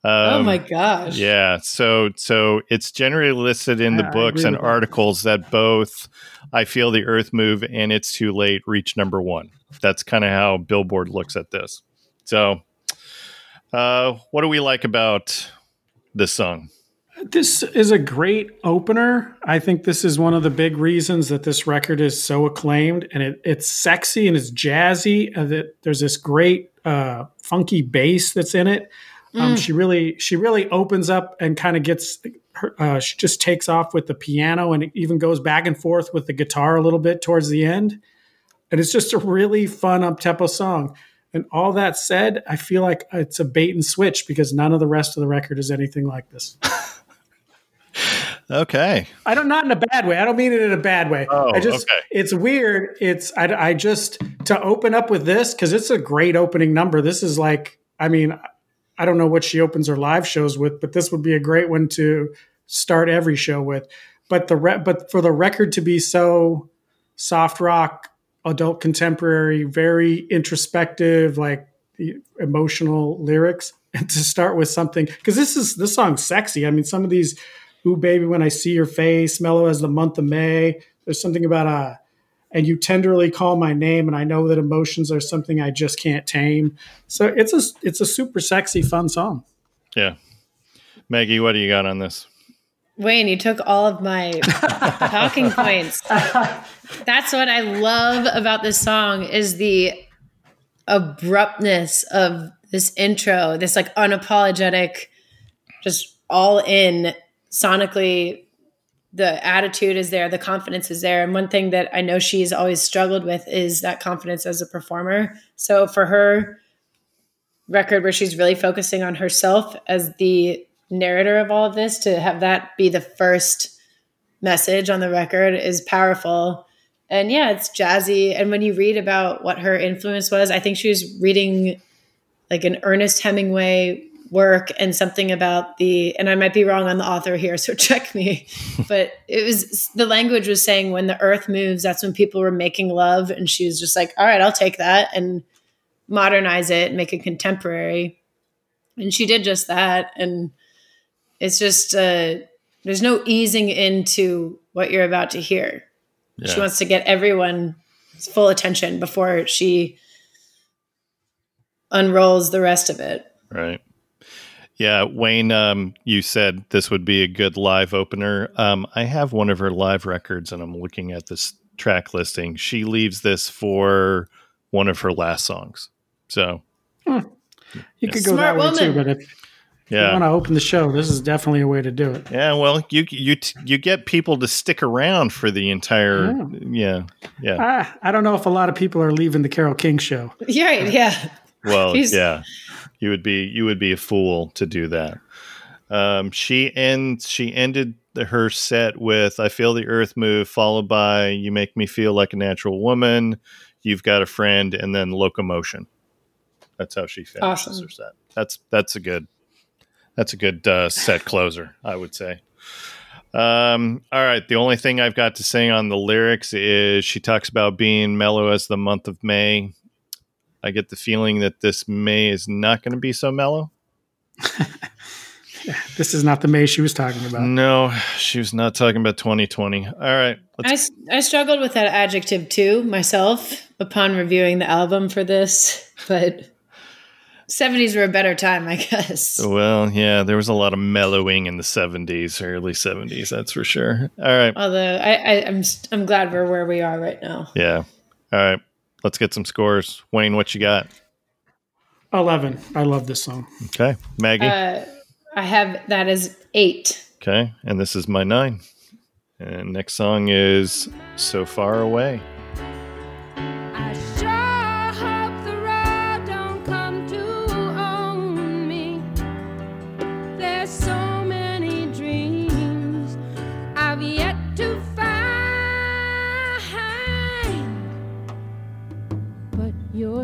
Oh Um, my gosh. Yeah, so so it's generally listed in the Yeah, I books and with that. articles that both "I Feel the Earth Move" and "It's Too Late" reach number one. That's kind of how Billboard looks at this. So, uh, what do we like about this song? This is a great opener. I think this is one of the big reasons that this record is so acclaimed, and it, it's sexy and it's jazzy. And it, there's this great uh, funky bass that's in it. Um, she really, she really opens up and kind of gets. Her, uh, she just takes off with the piano, and it even goes back and forth with the guitar a little bit towards the end. And it's just a really fun up tempo song. And all that said, I feel like it's a bait and switch because none of the rest of the record is anything like this. Okay, I don't not in a bad way. I don't mean it in a bad way. Oh, I just okay. it's weird. It's I, I just to open up with this because it's a great opening number. This is like I mean I don't know what she opens her live shows with, but this would be a great one to start every show with. But the re- but for the record to be so soft rock, adult contemporary, very introspective, like emotional lyrics, and to start with something because this is this song's sexy. I mean, some of these Ooh, baby, when I see your face, mellow as the month of May. There's something about a, and you tenderly call my name, and I know that emotions are something I just can't tame. So it's a, it's a super sexy, fun song. yeah. Maggie, what do you got on this? Wayne, you took all of my talking points. That's what I love about this song is the abruptness of this intro, this like unapologetic, just all in sonically the attitude is there, the confidence is there. And one thing that I know she's always struggled with is that confidence as a performer. So for her record where she's really focusing on herself as the narrator of all of this to have that be the first message on the record is powerful. And yeah, it's jazzy. And when you read about what her influence was, I think she was reading like an Ernest Hemingway work and something about the and I might be wrong on the author here so check me but it was the language was saying when the earth moves that's when people were making love and she was just like all right I'll take that and modernize it and make it contemporary. And she did just that and it's just uh there's no easing into what you're about to hear. She wants to get everyone's full attention before she unrolls the rest of it. Right. Yeah, Wayne, um, you said this would be a good live opener. Um, I have one of her live records and I'm looking at this track listing. She leaves this for one of her last songs. So, You could go Smart that way too, but if you yeah. want to open the show, this is definitely a way to do it. Yeah, well, you you t- you get people to stick around for the entire yeah. Yeah. Ah, I don't know if a lot of people are leaving the Carole King show. You're right yeah Well, yeah, you would be you would be a fool to do that. Um, she ends she ended the, her set with "I feel the earth move," followed by "You make me feel like a natural woman." You've got a friend, and then locomotion. That's how she finishes Awesome. her set. That's that's a good that's a good uh, set closer, I would say. Um, all right. The only thing I've got to say on the lyrics is she talks about being mellow as the month of May. I get the feeling that this May is not going to be so mellow. This is not the May she was talking about. No, she was not talking about 2020. All right. I, Let's, s- I struggled with that adjective too myself upon reviewing the album for this, but 70s were a better time, I guess. well, yeah, there was a lot of mellowing in the 70s, early 70s, that's for sure. All right. Although I, I, I'm, s- I'm glad we're where we are right now. Yeah. All right. Let's get some scores. Wayne, what you got? 11. I love this song. Okay. Maggie? Uh, I have that as eight. Okay, and this is my nine. And next song is So Far Away.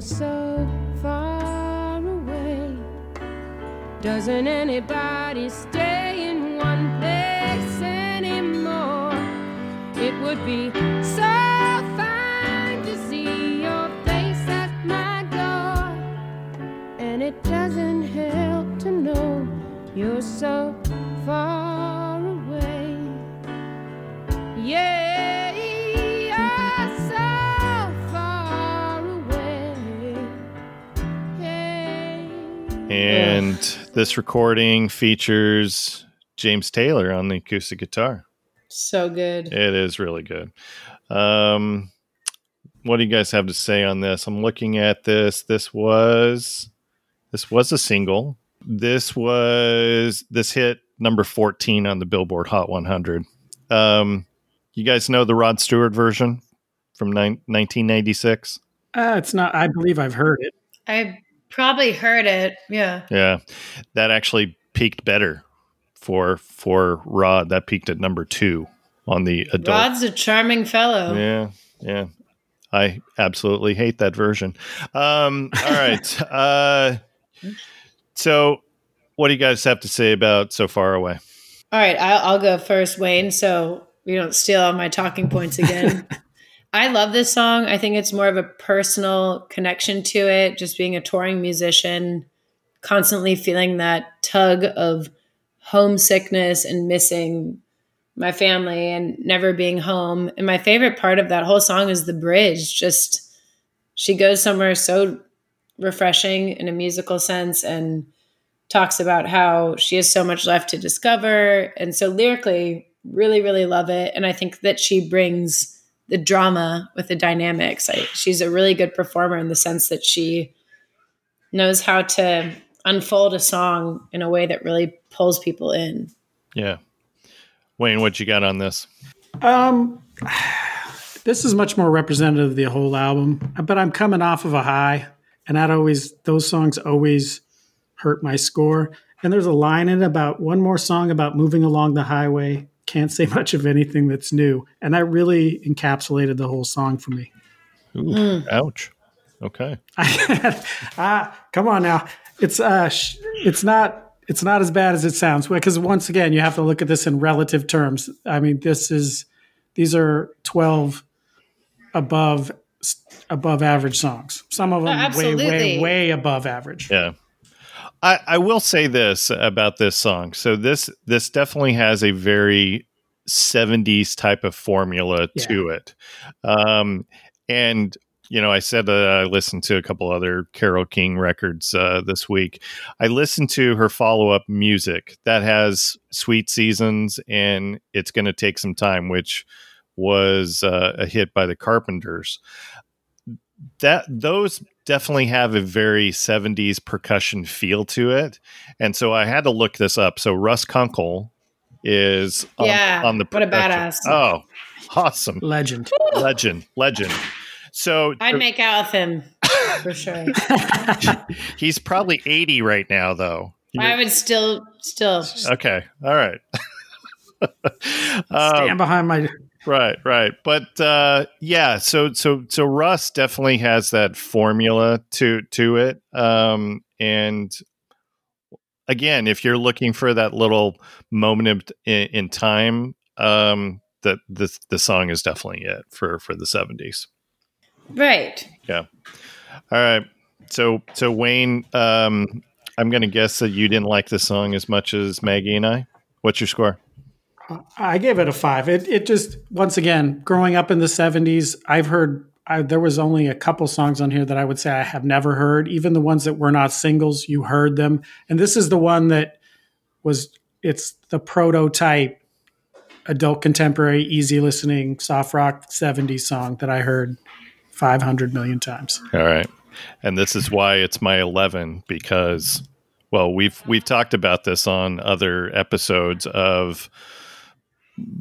So far away. Doesn't anybody stay in one place anymore? It would be so fine to see your face at my door. And it doesn't help to know you're so Hey. And this recording features James Taylor on the acoustic guitar. So good. It is really good. Um, what do you guys have to say on this? I'm looking at this. This was this was a single. This was this hit number 14 on the Billboard Hot 100. Um, you guys know the Rod Stewart version from nine, 1996? Uh, it's not, I believe I've heard it. I probably heard it. Yeah. Yeah, that actually peaked better for for Rod. That peaked at number two on the adult. Rod's a charming fellow. Yeah, yeah. I absolutely hate that version. Um, all right. uh, so, what do you guys have to say about so far away? All right, I'll, I'll go first, Wayne, so we don't steal all my talking points again. I love this song. I think it's more of a personal connection to it, just being a touring musician, constantly feeling that tug of homesickness and missing my family and never being home. And my favorite part of that whole song is the bridge. Just she goes somewhere so refreshing in a musical sense and talks about how she has so much left to discover. And so lyrically, really, really love it. And I think that she brings the drama with the dynamics. I, she's a really good performer in the sense that she knows how to unfold a song in a way that really pulls people in. Yeah. Wayne, what you got on this? Um, this is much more representative of the whole album, but I'm coming off of a high, and that always those songs always hurt my score. And there's a line in it about one more song about moving along the highway. Can't say much of anything that's new, and that really encapsulated the whole song for me. Ooh, Ouch. Okay. ah, come on now. It's uh, sh- it's not it's not as bad as it sounds because once again you have to look at this in relative terms. I mean, this is these are twelve above above average songs. Some of them way way way above average. Yeah. I, I will say this about this song. So this this definitely has a very 70s type of formula Yeah. to it. Um, and you know, I said I listened to a couple other Carole King records uh, this week. I listened to her follow up music that has Sweet Seasons and It's Going to Take Some Time, which was uh, a hit by the Carpenters. That those definitely have a very 70s percussion feel to it. And so I had to look this up. So Russ Kunkel is on, Yeah, on the what a badass. Oh, awesome. Legend. Legend, legend. So I'd make out with him for sure. he's probably 80 right now, though. I would still, still. Okay. All right. Stand um, behind my. Right, right. But uh, yeah, so so so Russ definitely has that formula to to it. Um, and again, if you're looking for that little moment of, in, in time, um, that this the song is definitely it for for the 70s. Right. Yeah. All right. So so Wayne, um, I'm going to guess that you didn't like the song as much as Maggie and I. What's your score? I gave it a five. It it just once again growing up in the '70s, I've heard. I, there was only a couple songs on here that I would say I have never heard. Even the ones that were not singles, you heard them. And this is the one that was. It's the prototype adult contemporary, easy listening, soft rock '70s song that I heard 500 million times. All right. And this is why it's my 11 because well, we've we've talked about this on other episodes of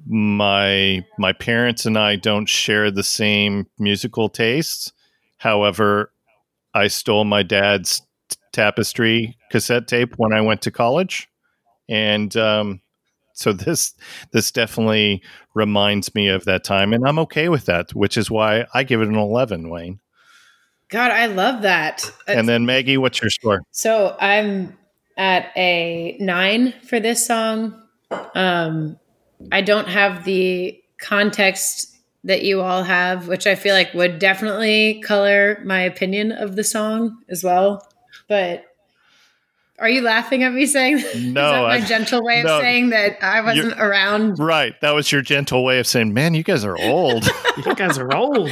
my my parents and I don't share the same musical tastes. However, I stole my dad's t- tapestry cassette tape when I went to college, and um, so this this definitely reminds me of that time, and I'm okay with that, which is why I give it an 11, Wayne. God, I love that. And then Maggie, what's your score? So I'm at a nine for this song. Um, I don't have the context that you all have, which I feel like would definitely color my opinion of the song as well. But are you laughing at me saying that? Is No, that my I- gentle way of no. saying that I wasn't around? Right, that was your gentle way of saying, "Man, you guys are old." You guys are old.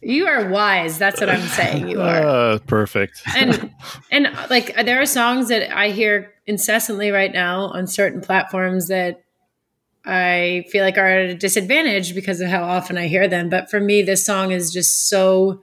You are wise. That's what I'm saying. You are. uh, perfect. and and like there are songs that I hear incessantly right now on certain platforms that I feel like are at a disadvantage because of how often I hear them. But for me, this song is just so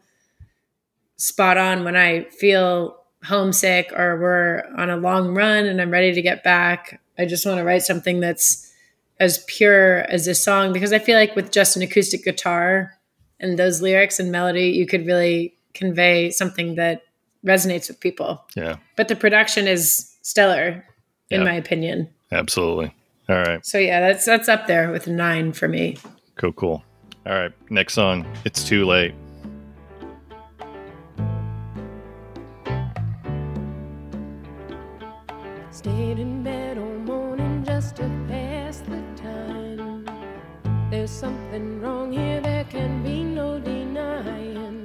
spot on when I feel homesick or we're on a long run and I'm ready to get back. I just want to write something that's as pure as this song because I feel like with just an acoustic guitar and those lyrics and melody, you could really convey something that resonates with people. Yeah, But the production is stellar, in Yeah. my opinion. absolutely. All right, So yeah, that's that's up there with nine for me. cool, cool. All right, next song. It's too late. Stayed in bed all morning just to pass the time. There's something wrong here, there can be no denying.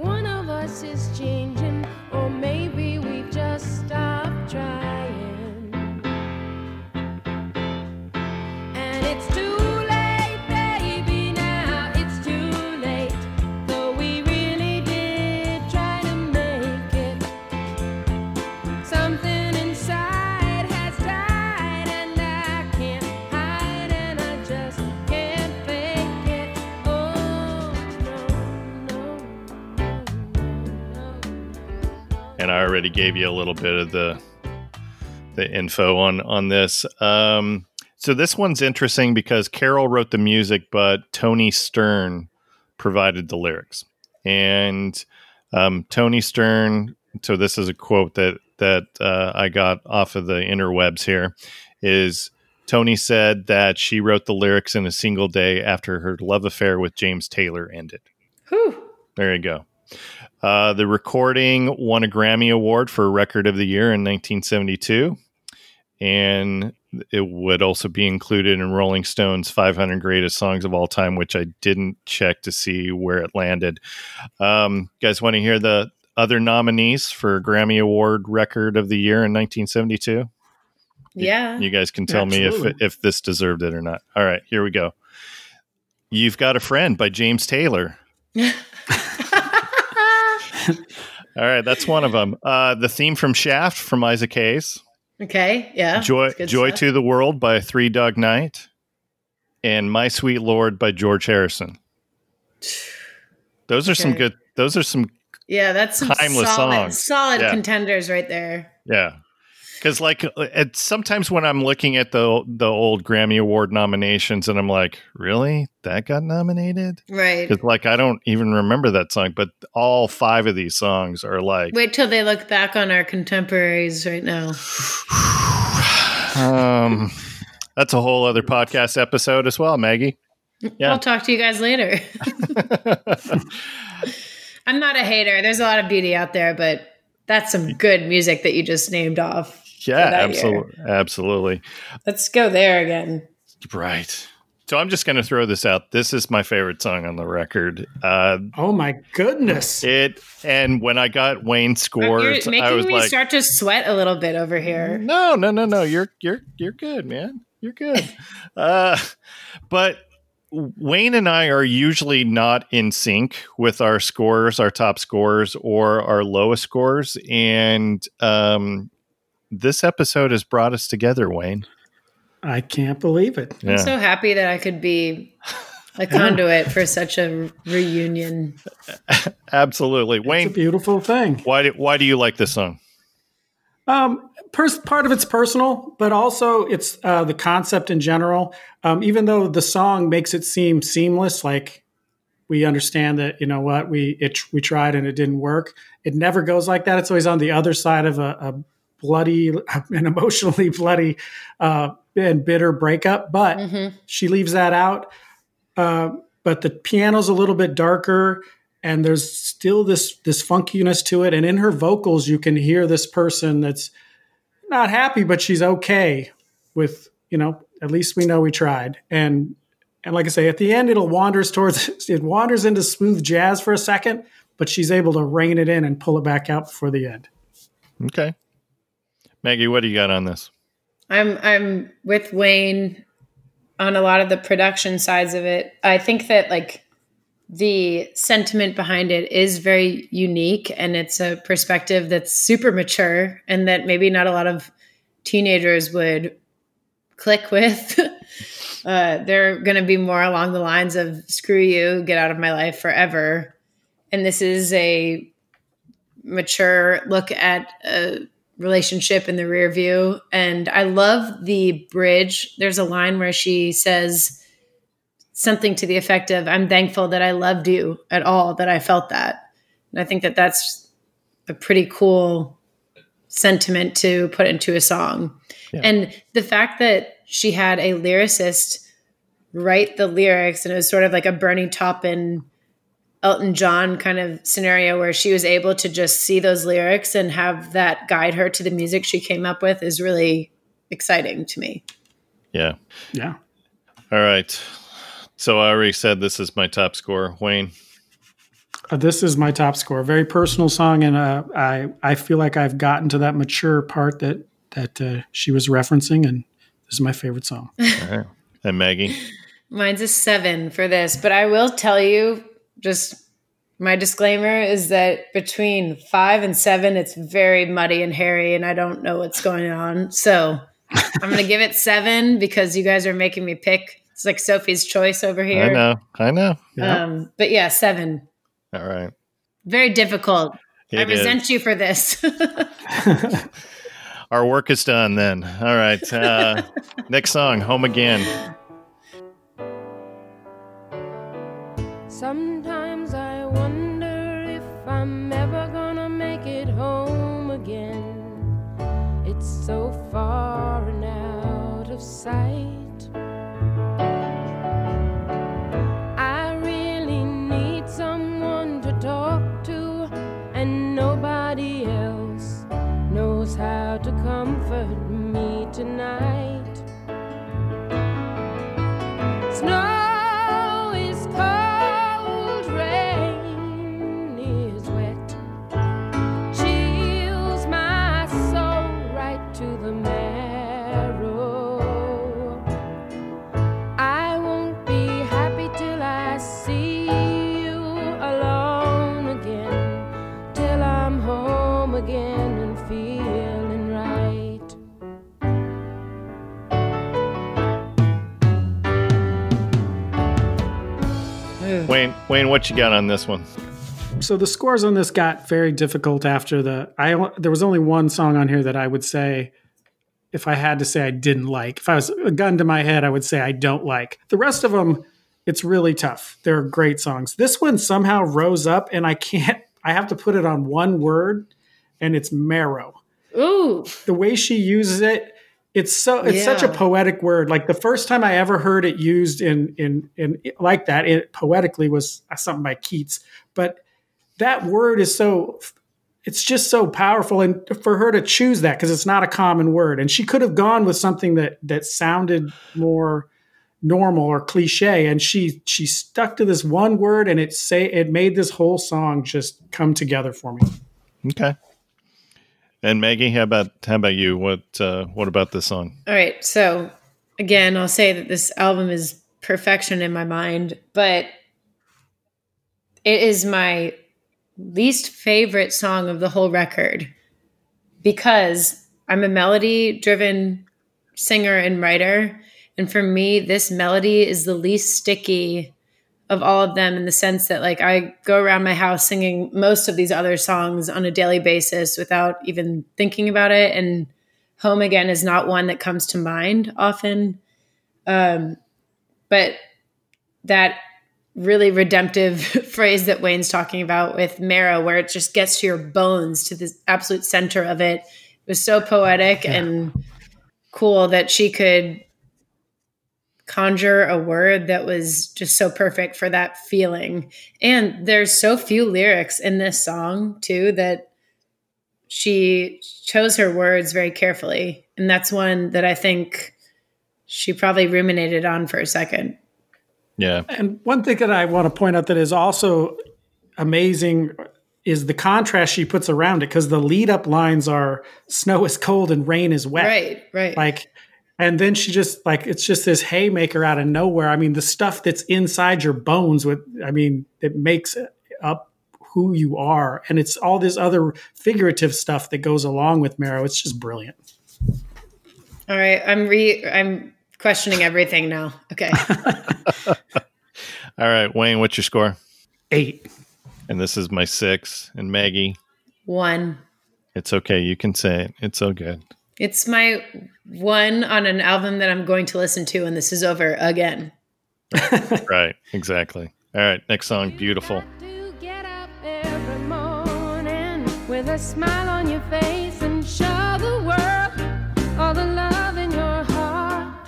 One of us is changing, I already gave you a little bit of the the info on on this. Um, So this one's interesting because Carole wrote the music, but Toni Stern provided the lyrics. And um, Toni Stern. So this is a quote that that uh, I got off of the interwebs. Here is Toni said that she wrote the lyrics in a single day after her love affair with James Taylor ended. Whew. There you go. Uh, the recording won a Grammy Award for Record of the Year in 1972. And it would also be included in Rolling Stone's 500 Greatest Songs of All Time, which I didn't check to see where it landed. Um, you guys want to hear the other nominees for Grammy Award Record of the Year in 1972? Yeah. You guys can tell me if if this deserved it or not. All right, here we go. You've Got a Friend by James Taylor. All right, that's one of them. Uh, the theme from Shaft from Isaac Hayes. okay. Yeah. Joy Joy stuff. to the World by Three Dog Night. And My Sweet Lord by George Harrison. Those are some good those are some Yeah, that's some timeless solid, songs. solid Yeah. contenders right there. yeah. Cuz like it's sometimes when I'm looking at the the old Grammy Award nominations and I'm like, "Really? That got nominated?" Right. Cuz like I don't even remember that song, but all five of these songs are like Wait till they look back on our contemporaries right now. um that's a whole other podcast episode as well, Maggie. Yeah. I'll talk to you guys later. I'm not a hater. There's a lot of beauty out there, but that's some good music that you just named off. Yeah, that absolutely. Absolutely. Let's go there again. Right. So I'm just going to throw this out. This is my favorite song on the record. Uh, Oh my goodness. it and when I got Wayne scores, You're I making was me like, start to sweat a little bit over here. "No, no, no, no. You're you're you're good, man. You're good." uh, but Wayne and I are usually not in sync with our scores, our top scores, or our lowest scores, and um, this episode has brought us together, Wayne. I can't believe it. Yeah. I'm so happy that I could be a conduit for such a reunion. Absolutely, It's a Wayne. beautiful thing. Why do, why do you like this song? Um, pers- part of it's personal, but also it's uh, the concept in general. Um, even though the song makes it seem seamless, like we understand that you know what we it we tried and it didn't work. It never goes like that. It's always on the other side of a, a bloody, an emotionally bloody uh, and bitter breakup. But Mhm. she leaves that out. Uh, but the piano's a little bit darker, and there's still this this funkiness to it. And in her vocals, you can hear this person that's not happy, but she's okay with you know. At least we know we tried. And and like I say, at the end, it'll wanders towards it wanders into smooth jazz for a second, but she's able to rein it in and pull it back out before the end. Okay. Maggie, what do you got on this? I'm I'm with Wayne on a lot of the production sides of it. I think that like the sentiment behind it is very unique and it's a perspective that's super mature and that maybe not a lot of teenagers would click with. uh, they're going to be more along the lines of screw you, get out of my life forever. And this is a mature look at a relationship in the rear view. And I love the bridge. There's a line where she says something to the effect of, I'm thankful that I loved you at all, that I felt that. And I think that that's a pretty cool sentiment to put into a song. Yeah. And the fact that she had a lyricist write the lyrics and it was sort of like a Bernie Taupin Elton John kind of scenario where she was able to just see those lyrics and have that guide her to the music she came up with is really exciting to me. Yeah. Yeah. All right. So I already said this is my top score. Wayne. Uh, this is my top score. Very personal song, and uh, I I feel like I've gotten to that mature part that that uh, she was referencing, and this is my favorite song. All right. And Maggie. Mine's a seven for this, but I will tell you just my disclaimer is that between five and seven, it's very muddy and hairy, and I don't know what's going on. So I'm going to give it seven because you guys are making me pick. It's like Sophie's choice over here. I know. I know. Yeah. Um, but yeah, seven. All right. Very difficult. I It is. resent you for this. Our work is done then. All right. Uh, next song, Home Again. Sometimes I wonder if I'm ever gonna make it home again. It's so far and out of sight. I really need someone to talk to, and nobody else knows how to comfort me tonight. Snow Wayne, Wayne, what you got on this one? So the scores on this got very difficult after the. I there was only one song on here that I would say, if I had to say I didn't like. If I was a gun to my head, I would say I don't like. The rest of them, it's really tough. They're great songs. This one somehow rose up, and I can't. I have to put it on one word, and it's marrow. Ooh, the way she uses it it's so it's such a poetic word. Like the first time i ever heard it used in in in like that it poetically was uh, something by keats. But that word is so it's just so powerful. And for her to choose that because it's not a common word. And she could have gone with something that that sounded more normal or cliche and she she stuck to this one word and it say it made this whole song just come together for me. Okay. And Maggie, how about how about you? What uh, what about this song? All right. So again, I'll say that this album is perfection in my mind, but it is my least favorite song of the whole record because I'm a melody driven singer and writer. And for me, this melody is the least sticky of all of them in the sense that like I go around my house singing most of these other songs on a daily basis without even thinking about it. And home again is not one that comes to mind often. Um, but that really redemptive phrase that Wayne's talking about with Marrow, where it just gets to your bones, to the absolute center of it, was so poetic and cool that she could conjure a word that was just so perfect for that feeling. And there's so few lyrics in this song, too, that she chose her words very carefully. And that's one that I think she probably ruminated on for a second. Yeah. And one thing that I want to point out that is also amazing is the contrast she puts around it because the lead up lines are snow is cold and rain is wet. Right, right. Like, and then she just like it's just this haymaker out of nowhere. I mean, the stuff that's inside your bones with I mean, it makes up who you are. And it's all this other figurative stuff that goes along with Marrow. It's just brilliant. All right, I'm re I'm questioning everything now. Okay. All right, Wayne, what's your score? Eight. And this is my six. And Maggie, one. it's okay. You can say it. It's so good. It's my one on an album that I'm going to listen to when this is over again. right. Exactly. All right. Next song, beautiful. To get up every morning with a smile on your face and show the world all the love in your heart.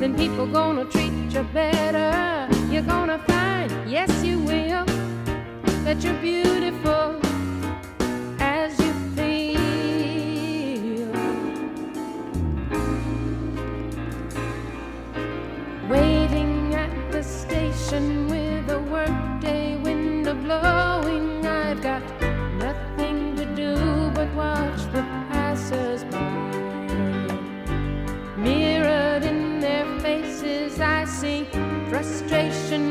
Then people gonna treat you better. You're gonna find, yes you will, that you're beautiful I've got nothing to do but watch the. Mirrored in their faces, I see frustration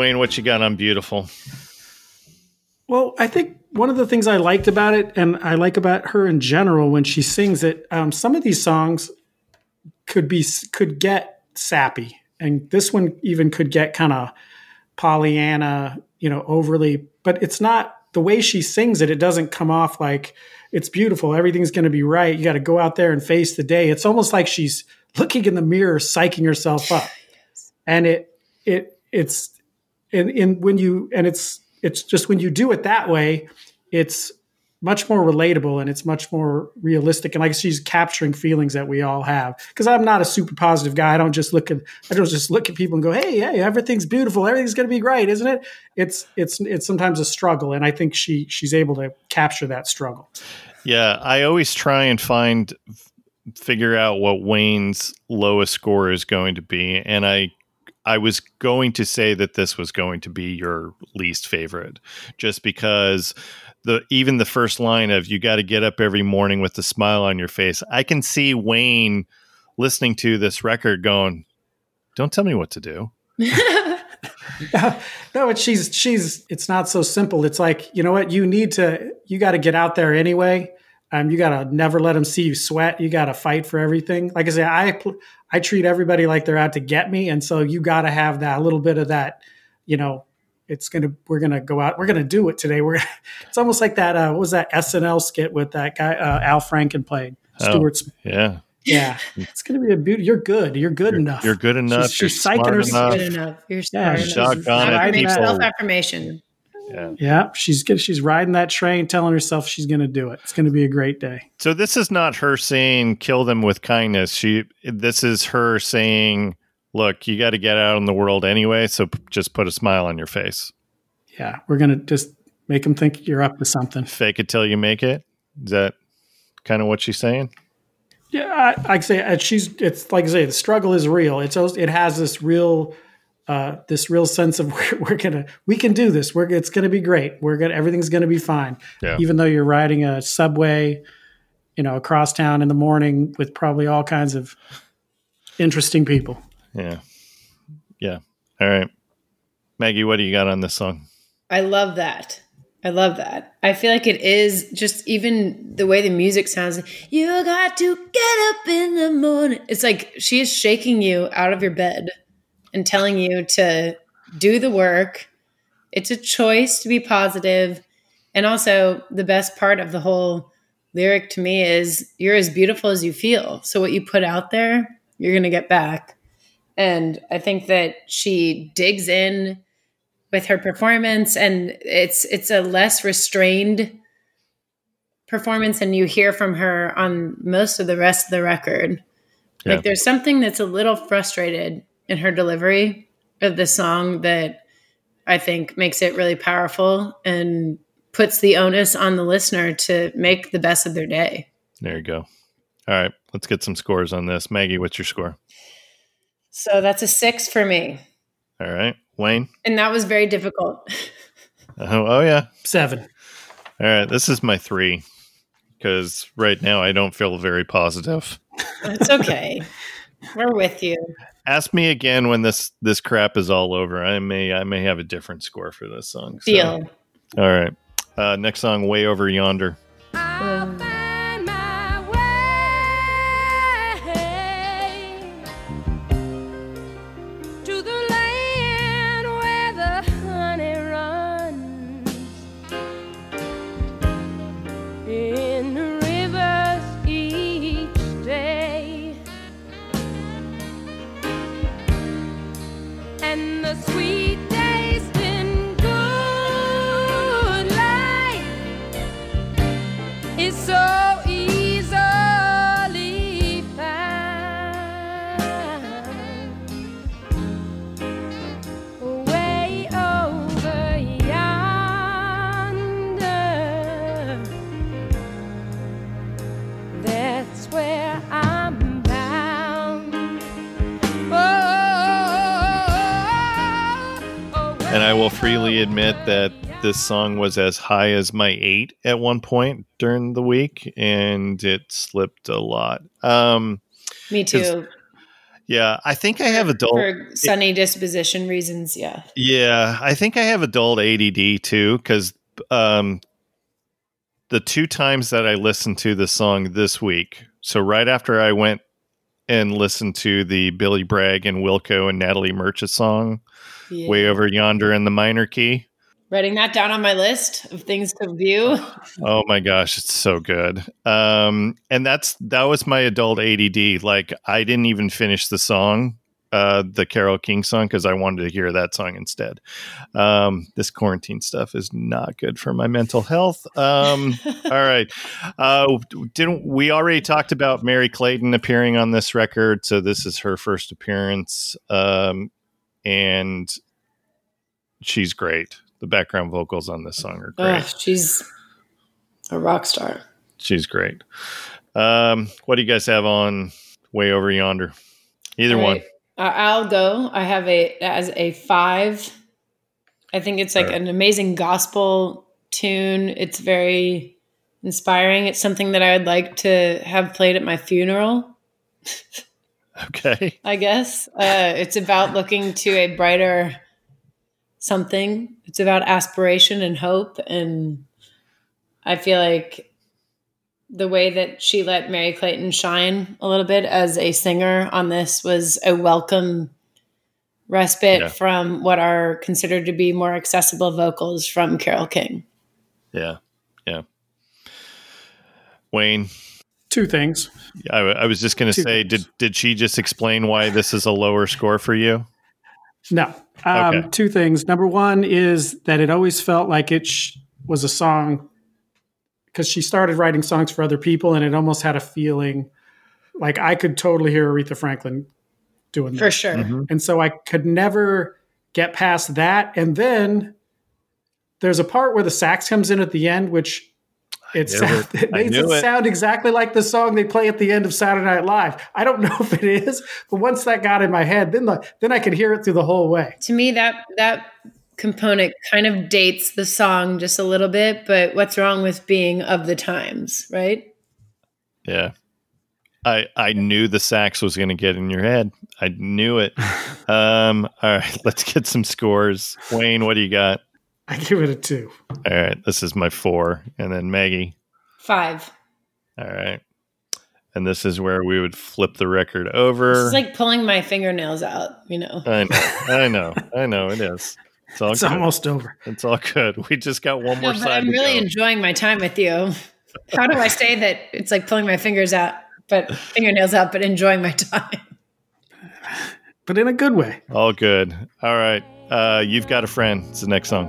Wayne, what you got on beautiful? Well, I think one of the things I liked about it, and I like about her in general when she sings it, um, some of these songs could be could get sappy, and this one even could get kind of Pollyanna, you know, overly. But it's not the way she sings it. It doesn't come off like it's beautiful. Everything's going to be right. You got to go out there and face the day. It's almost like she's looking in the mirror, psyching herself up, and it it it's in in when you and it's it's just when you do it that way, it's much more relatable and it's much more realistic. And like she's capturing feelings that we all have. Because i'm not a super positive guy. I don't just look at i don't just look at people and go hey hey everything's beautiful. Everything's going to be great isn't it? It's it's it's sometimes a struggle. And i think she she's able to capture that struggle. Yeah, I always try and find figure out what Wayne's lowest score is going to be, and I I was going to say that this was going to be your least favorite, just because the even the first line of "you got to get up every morning with a smile on your face." I can see Wayne listening to this record going, "Don't tell me what to do." no it's she's she's it's not so simple it's like you know what you need to you got to get out there anyway um, you got to never let them see you sweat you got to fight for everything like i say i i treat everybody like they're out to get me and so you got to have that little bit of that you know it's gonna we're gonna go out we're gonna do it today we're it's almost like that uh what was that snl skit with that guy uh, al franken played Oh. Stuart Smith. Yeah, yeah it's gonna be a beauty you're good you're good you're, enough you're good enough. She's- you're psyching smart herself- enough. Enough. You're smart she's enough. doggone it, Affirmation- people. Self-affirmation. Yeah. Yeah, she's. She's riding that train, telling herself she's going to do it. It's going to be a great day. So this is not her saying kill them with kindness. She this is her saying, look, you got to get out in the world anyway, so p- just put a smile on your face. Yeah, we're going to just make them think you're up to something. Fake it till you make it. Is that kind of what she's saying? Yeah, I, I say, uh, she's. It's like I say, the struggle is real. It's it has this real, uh, this real sense of we're, we're gonna we can do this. We're it's gonna be great. We're gonna everything's gonna be fine. Yeah. Even though you're riding a subway, you know, across town in the morning with probably all kinds of interesting people. Yeah. Yeah. All right. Maggie, what do you got on this song? I love that. I love that. I feel like it is just even the way the music sounds. You got to get up in the morning. It's like she is shaking you out of your bed and telling you to do the work. It's a choice to be positive. And also, the best part of the whole lyric to me is you're as beautiful as you feel. So, what you put out there, you're going to get back. And I think that she digs in with her performance and it's it's a less restrained performance than you hear from her on most of the rest of the record Yeah. like there's something that's a little frustrated in her delivery of the song that i think makes it really powerful and puts the onus on the listener to make the best of their day There you go. All right. Let's get some scores on this. Maggie, what's your score? so that's a six for me All right. Wayne? and that was very difficult Oh, oh yeah. Seven. All right. This is my three because right now I don't feel very positive. it's okay we're with you Ask me again when this this crap is all over. I may I may have a different score for this song. So- deal All right. Uh, next song, Way Over Yonder. That this song was as high as my eight at one point during the week, and it slipped a lot. Um, me too yeah, I think I have adult. for sunny disposition reasons yeah Yeah, I think I have adult ADD too, because um, the two times that I listened to the song this week. So right after I went and listened to the Billy Bragg and Wilco and Natalie Merchant song, Yeah. "Way Over Yonder" in the minor key. Writing that down on my list of things to view. Oh my gosh, it's so good. Um, and that's that was my adult ADD. Like I didn't even finish the song, uh, the Carole King song, because I wanted to hear that song instead. Um, this quarantine stuff is not good for my mental health. Um, all right, uh, didn't we already talked about Merry Clayton appearing on this record? So this is her first appearance, um, and she's great. The background vocals on this song are great. She's a rock star. She's great. Um, what do you guys have on Way Over Yonder? Either All one. Uh, I'll go. I have a as a five. I think it's like right. an amazing gospel tune. It's very inspiring. It's something that I would like to have played at my funeral. Okay. I guess uh, it's about looking to a brighter something. It's about aspiration and hope, and I feel like the way that she let Merry Clayton shine a little bit as a singer on this was a welcome respite Yeah. from what are considered to be more accessible vocals from Carole King. Yeah. Yeah. Wayne, Two things. I, I was just going to say, things. did did she just explain why this is a lower score for you? No. Um, Okay. Two things. Number one is that it always felt like it sh- was a song because she started writing songs for other people, and it almost had a feeling like I could totally hear Aretha Franklin doing that. For that. sure. Mm-hmm. And so I could never get past that. And then there's a part where the sax comes in at the end, which it, knew sound, it. it makes it it. sound exactly like the song they play at the end of Saturday Night Live. I don't know if it is, but once that got in my head, then the, then I could hear it through the whole way. to me that that component kind of dates the song just a little bit but what's wrong with being of the times right Yeah. I I knew the sax was going to get in your head. I knew it. um, all right, let's get some scores. Wayne, what do you got? I give it a two. All right, this is my four, and then Maggie. five All right, and this is where we would flip the record over. It's like pulling my fingernails out you know I know, I know, I know. It is. It's all It's good. almost over. it's all good. We just got one no, more but side. i'm to really go. enjoying my time with you how do i say that it's like pulling my fingers out but fingernails out but enjoying my time But in a good way. all good. All right, uh, you've got a friend. It's the next song.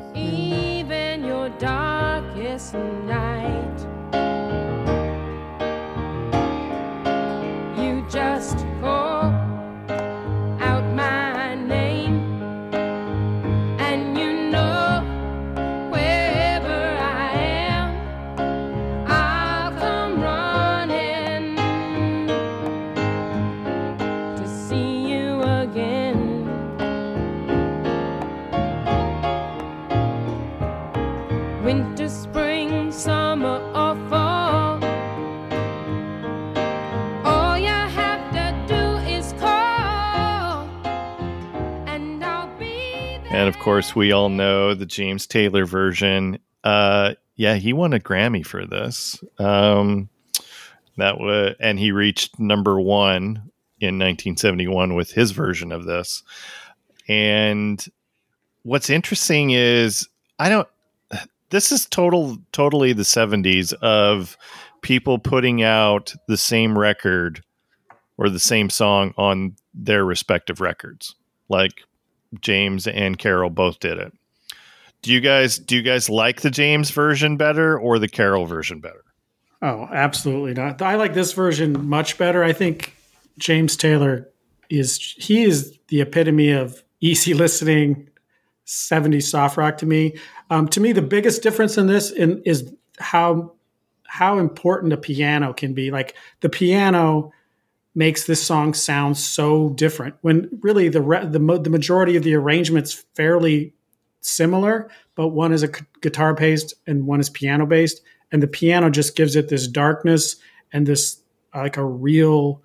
Of course, we all know the James Taylor version. Uh, yeah, he won a Grammy for this. Um, that was, and he reached number one in 1971 with his version of this. And what's interesting is I don't. This is total, totally the 70s of people putting out the same record or the same song on their respective records. Like James and Carole both did it. Do you guys do you guys like the James version better or the Carole version better? Oh, absolutely not. I like this version much better. I think James Taylor is he is the epitome of easy listening 70s soft rock to me. Um, to me, the biggest difference in this in, is how how important a piano can be. Like the piano makes this song sound so different when really the re- the, mo- the majority of the arrangements fairly similar, but one is a guitar based and one is piano based, and the piano just gives it this darkness and this uh, like a real,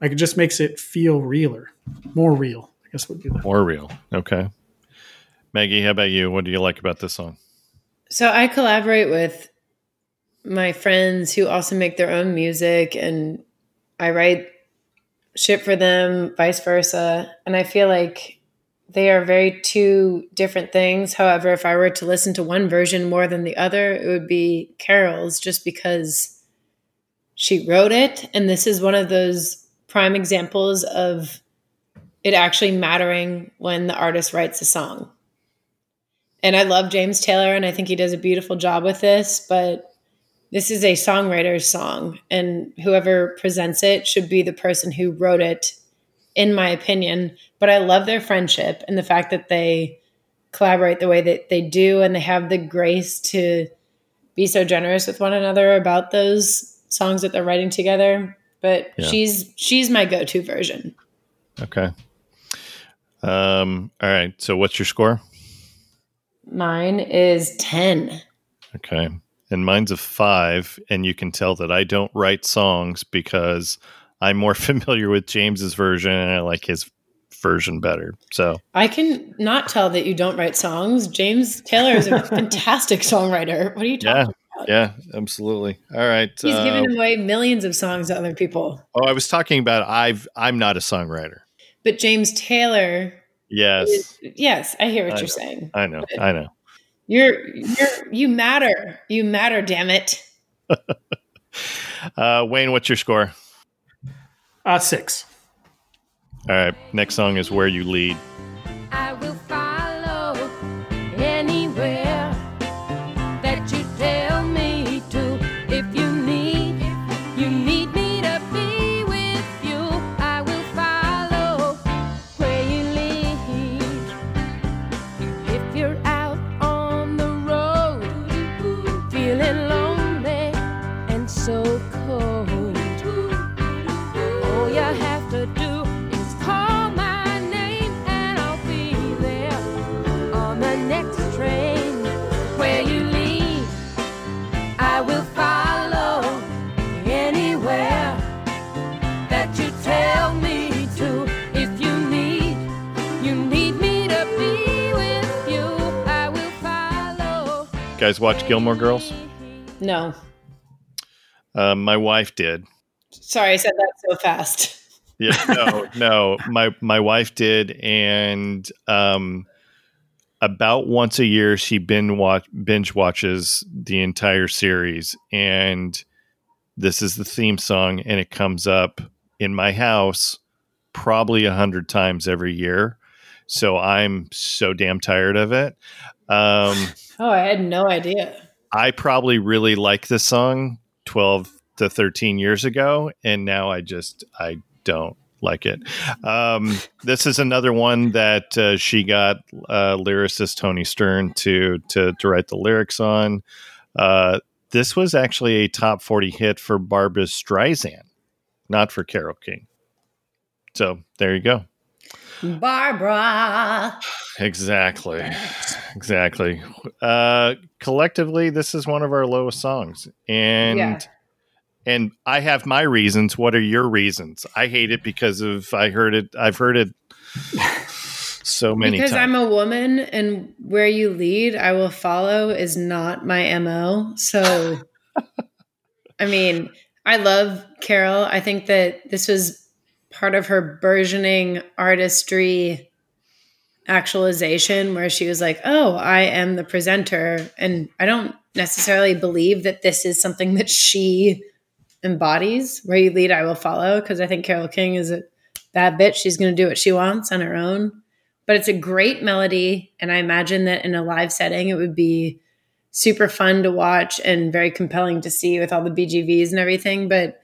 like it just makes it feel realer, more real. I guess would be the More real. Okay. Maggie, how about you? What do you like about this song? So I collaborate with my friends who also make their own music and I write shit for them, vice versa. And I feel like they are very two different things. However, if I were to listen to one version more than the other, it would be Carole's just because she wrote it. And this is one of those prime examples of it actually mattering when the artist writes a song. And I love James Taylor and I think he does a beautiful job with this, but this is a songwriter's song and whoever presents it should be the person who wrote it in my opinion but i love their friendship and the fact that they collaborate the way that they do and they have the grace to be so generous with one another about those songs that they're writing together but Yeah. she's she's my go-to version Okay. Um, all right. So what's your score? mine is 10 Okay. And mine's a five, and you can tell that I don't write songs because I'm more familiar with James's version and I like his version better. So i can not tell that you don't write songs james taylor is a fantastic songwriter what are you talking about yeah, yeah, absolutely. All right. he's uh, given away millions of songs to other people oh, I was talking about I've I'm not a songwriter. but james taylor Yes, Yes, I hear what I you're know. saying. I know. I know. You're you're you matter. You matter, damn it. Uh, Wayne, what's your score? Uh, six. All right. Next song is Where You Lead. Guys, watch Gilmore Girls. No. Uh, my wife did. Sorry, I said that so fast. Yeah, no, no. My my wife did, and um, about once a year she binge watch binge watches the entire series, and this is the theme song, and it comes up in my house probably a hundred times every year. So I'm so damn tired of it. Um, Oh, I had no idea. I probably really liked this song 12 to 13 years ago, and now I just I don't like it. Um, this is another one that uh, she got uh, lyricist Toni Stern to to to write the lyrics on. Uh, this was actually a top 40 hit for Barbra Streisand, not for Carole King. So there you go. Barbra. Exactly. Exactly. Uh, collectively, this is one of our lowest songs. And Yeah. and I have my reasons. What are your reasons? I hate it because of I heard it I've heard it so many because times. I'm a woman and where you lead, I will follow is not my MO. So, I mean, I love Carole. I think that this was part of her burgeoning artistry actualization where she was like, oh, I am the presenter. And I don't necessarily believe that this is something that she embodies. Where you lead, I will follow. Because I think Carole King is a bad bitch. She's going to do what she wants on her own but it's a great melody and i imagine that in a live setting it would be super fun to watch and very compelling to see with all the bgvs and everything but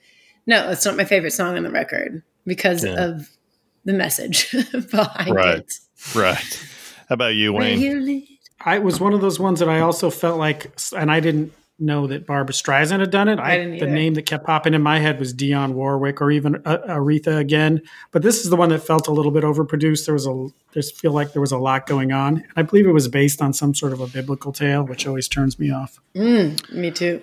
no it's not my favorite song on the record because Yeah. of the message behind Right. it right. How about you, Wayne? you. I was one of those ones that I also felt like, and I didn't know that Barbra Streisand had done it. I, didn't the name that kept popping in my head was Dionne Warwick or even uh, Aretha again. But this is the one that felt a little bit overproduced. There was a just feel like there was a lot going on. And I believe it was based on some sort of a biblical tale, which always turns me off. Mm, me too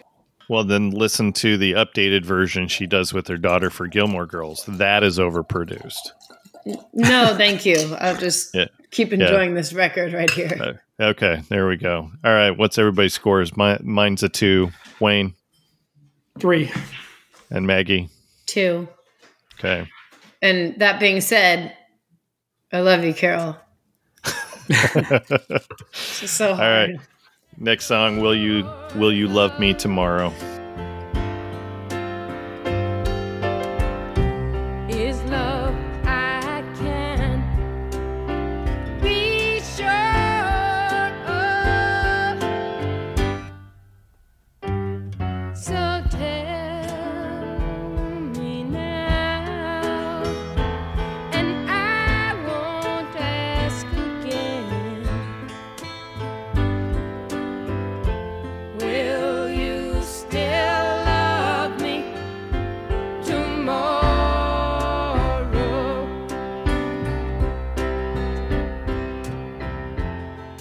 Well, then listen to the updated version she does with her daughter for Gilmore Girls. That is overproduced. No, thank you. I'll just Yeah. keep enjoying this record right here. Uh, okay, there we go. All right, what's everybody's scores? My, mine's a two. Wayne Three. and Maggie. Two. Okay. And that being said, I love you, Carole. So All hard. right. Next song, Will You Will You Love Me Tomorrow?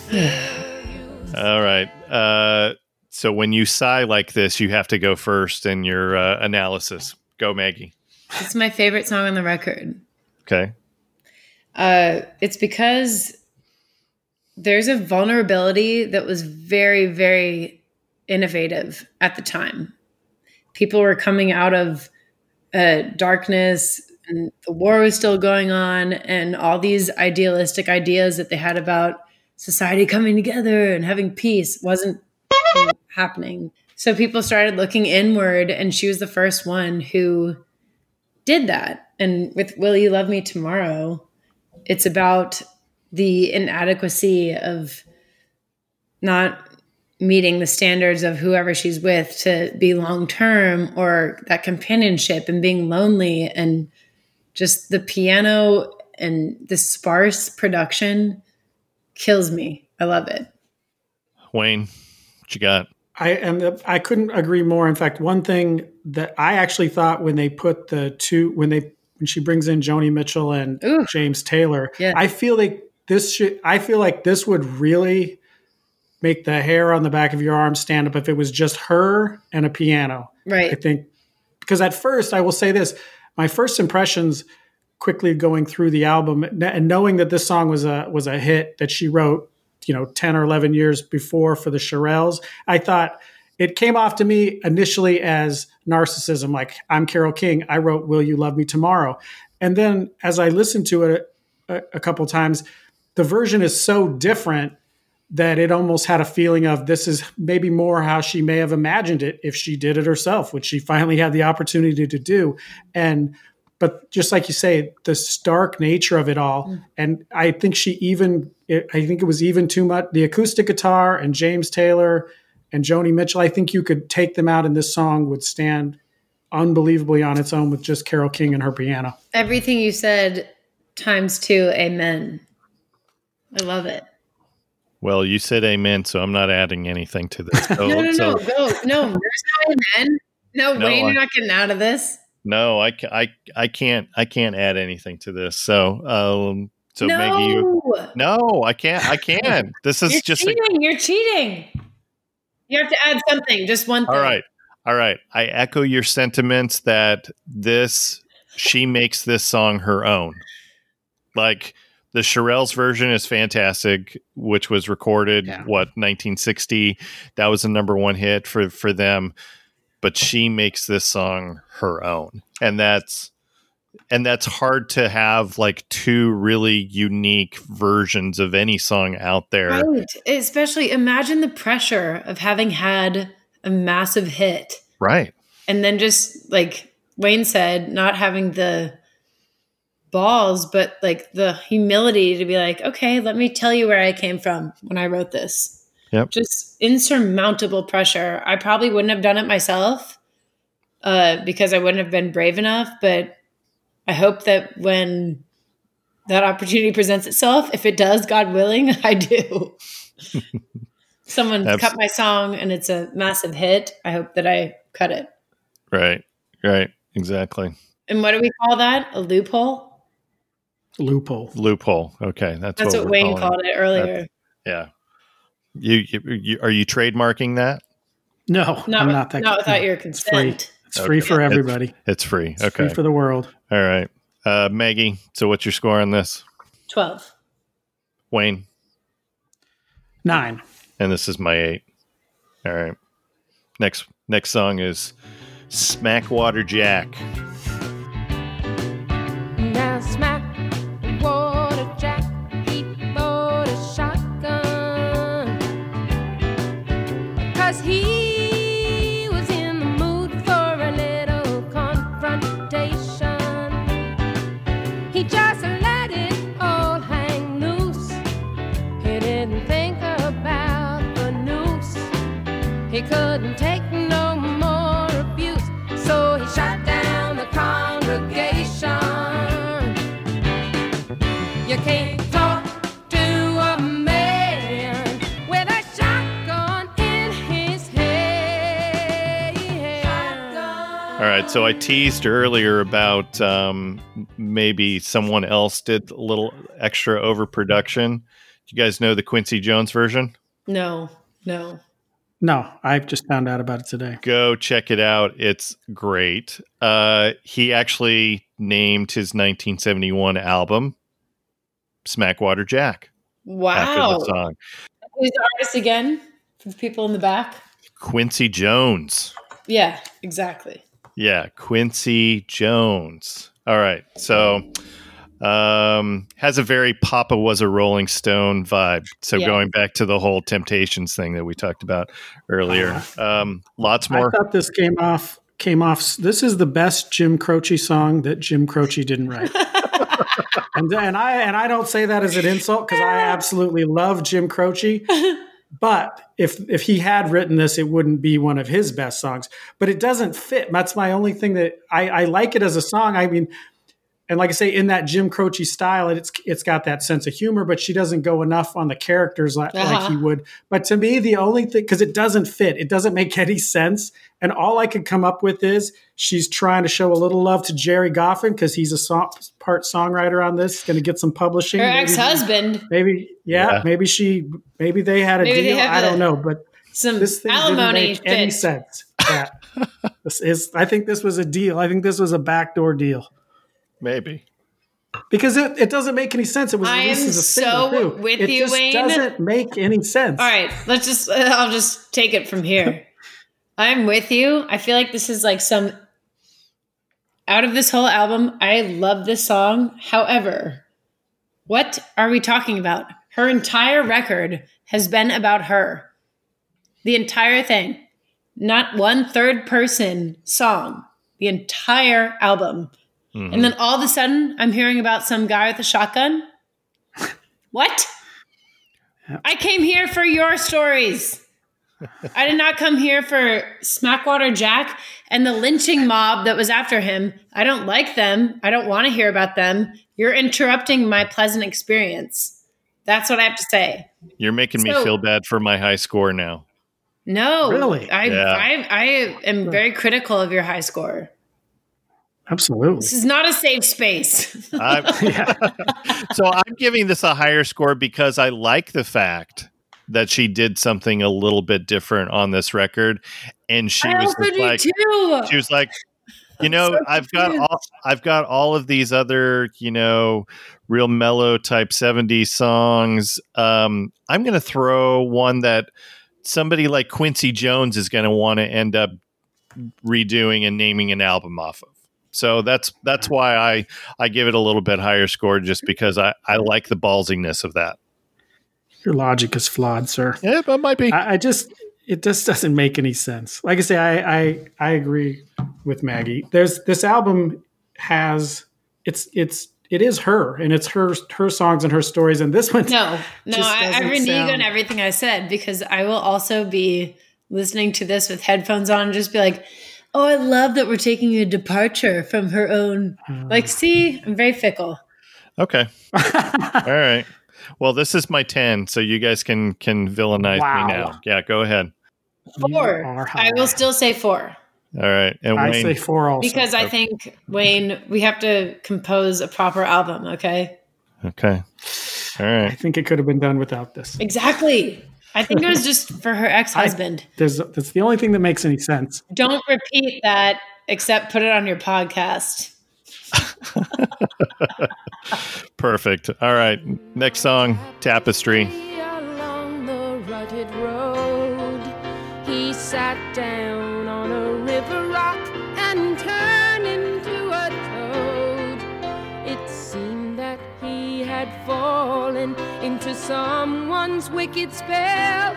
All right. Uh, so when you sigh like this, you have to go first in your uh, analysis. Go, Maggie. It's my favorite song on the record. Okay. Uh, it's because there's a vulnerability that was very, very innovative at the time. People were coming out of uh, darkness, and the war was still going on, and all these idealistic ideas that they had about society coming together and having peace wasn't happening. So people started looking inward, and she was the first one who did that. And with Will You Love Me Tomorrow, it's about the inadequacy of not meeting the standards of whoever she's with to be long term or that companionship and being lonely and just the piano and the sparse production kills me. I love it. Wayne, what you got? I and I couldn't agree more. In fact, one thing that I actually thought when they put the two when they when she brings in Joni Mitchell and Ooh. James Taylor, Yeah. I feel like this should I feel like this would really make the hair on the back of your arm stand up if it was just her and a piano. Right. I think because at first I will say this, my first impressions quickly going through the album and knowing that this song was a was a hit that she wrote, you know, 10 or 11 years before for the Shirelles, I thought it came off to me initially as narcissism like I'm Carole King, I wrote Will You Love Me Tomorrow. And then as I listened to it a, a couple times, the version is so different that it almost had a feeling of this is maybe more how she may have imagined it if she did it herself, which she finally had the opportunity to do. And but just like you say, the stark nature of it all, mm. and I think she even, I think it was even too much. The acoustic guitar and James Taylor and Joni Mitchell, I think you could take them out, and this song would stand unbelievably on its own with just Carole King and her piano. Everything you said times two, amen. I love it. Well, you said amen, so I'm not adding anything to this. So, No, no, so- no, go. No, there's no amen. No, No, Wayne, I- you're not getting out of this. No, I, ca- I, I can't, I can't add anything to this. So, um, so no, Maggie, you, no, I can't, I can't. This is you're just a, you're cheating. You have to add something, just one thing. all right, all right. I echo your sentiments that this she makes this song her own. Like the Shirelles version is fantastic, which was recorded Yeah. what 1960. That was a number one hit for for them. But she makes this song her own, and that's and that's hard to have like two really unique versions of any song out there. Right. Especially imagine the pressure of having had a massive hit Right. and then just like Wayne said, not having the balls, but like the humility to be like, okay, let me tell you where I came from when I wrote this. Yep. Just insurmountable pressure. I probably wouldn't have done it myself uh, because I wouldn't have been brave enough. But I hope that when that opportunity presents itself, if it does, God willing, I do. Someone Abs- cut my song and it's a massive hit. I hope that I cut it. Right. Right. Exactly. And what do we call that? A loophole? Loophole. Loophole. Okay. That's, That's what, we're Wayne called it earlier. Yeah. You, you, you are you trademarking that? No, Not, I'm not that. not without no. your consent. It's free Okay. for It's- everybody. It's free. It's Okay. free for the world. All right. Uh, Maggie, so what's your score on this? 12. Wayne, Nine. and this is my eight. All right. Next next song is Smackwater Jack. Now smack so I teased earlier about um, maybe someone else did a little extra overproduction. Do you guys know the Quincy Jones version? No, no. No, I just found out about it today. Go check it out. It's great. Uh, he actually named his 1971 album Smackwater Jack after Wow. the song. Who's the artist again? For the people in the back? Quincy Jones. Yeah, exactly. Yeah, Quincy Jones. All right. So um has a very Papa was a Rolling Stone vibe. So Yeah. going back to the whole Temptations thing that we talked about earlier. Um lots I more. thought this came off came off. This is the best Jim Croce song that Jim Croce didn't write. and, and I and I don't say that as an insult because I absolutely love Jim Croce. But if if he had written this, it wouldn't be one of his best songs. But it doesn't fit. That's my only thing that I, I like it as a song. I mean, and like I say, in that Jim Croce style, it's it's got that sense of humor, but she doesn't go enough on the characters like, like Uh-huh. he would. But to me, the only thing because it doesn't fit, it doesn't make any sense. And all I could come up with is she's trying to show a little love to Gerry Goffin because he's a song, part songwriter on this, going to get some publishing. Her ex husband, Maybe, yeah, Yeah. maybe she, maybe they had a Maybe deal. I don't a- know, but some this thing alimony didn't make any sense. Yeah. this is. I think this was a deal. I think this was a backdoor deal Maybe. because it, it doesn't make any sense. It was I am a so with it you, just Wayne. Doesn't make any sense. All right, let's just, I'll just take it from here. I'm with you. I feel like this is like some, out of this whole album, I love this song. However, what are we talking about? Her entire record has been about her. The entire thing. Not one third person song. The entire album. Mm-hmm. And then all of a sudden, I'm hearing about some guy with a shotgun. What? I came here for your stories. I did not come here for Smackwater Jack and the lynching mob that was after him. I don't like them. I don't want to hear about them. You're interrupting my pleasant experience. That's what I have to say. You're making me feel bad for my high score now. No, Really? I, Yeah. I, I am very critical of your high score. Absolutely. This is not a safe space. I, Yeah. so I'm giving this a higher score because I like the fact that she did something a little bit different on this record, and she I was also just do like, too. she was like, you know, so I've got all, I've got all of these other, you know, real mellow type 70s songs. Um, I'm going to throw one that somebody like Quincy Jones is going to want to end up redoing and naming an album off of. So that's that's why I I give it a little bit higher score just because I I like the ballsiness of that. Your logic is flawed, sir. Yeah, it might be. I, I just it just doesn't make any sense. Like I say, I, I I agree with Maggie. There's this album has it's it's it is her and it's her her songs and her stories and this one No, no, I, I renege sound- on everything I said because I will also be listening to this with headphones on and just be like, oh, I love that we're taking a departure from her own. Hmm. Like, see, I'm very fickle. Okay. All right. Well, this is my 10, so you guys can can villainize Wow. me now. Yeah, go ahead. Four. I will still say four All right. And I Wayne, say four also. because I think, Wayne, we have to compose a proper album, okay? okay. All right. I think it could have been done without this. Exactly. I think it was just for her ex husband. There's that's the only thing that makes any sense. Don't repeat that except put it on your podcast. Perfect. All right. Next song, Tapestry. Along the rutted road, he sat down fallen into someone's wicked spell,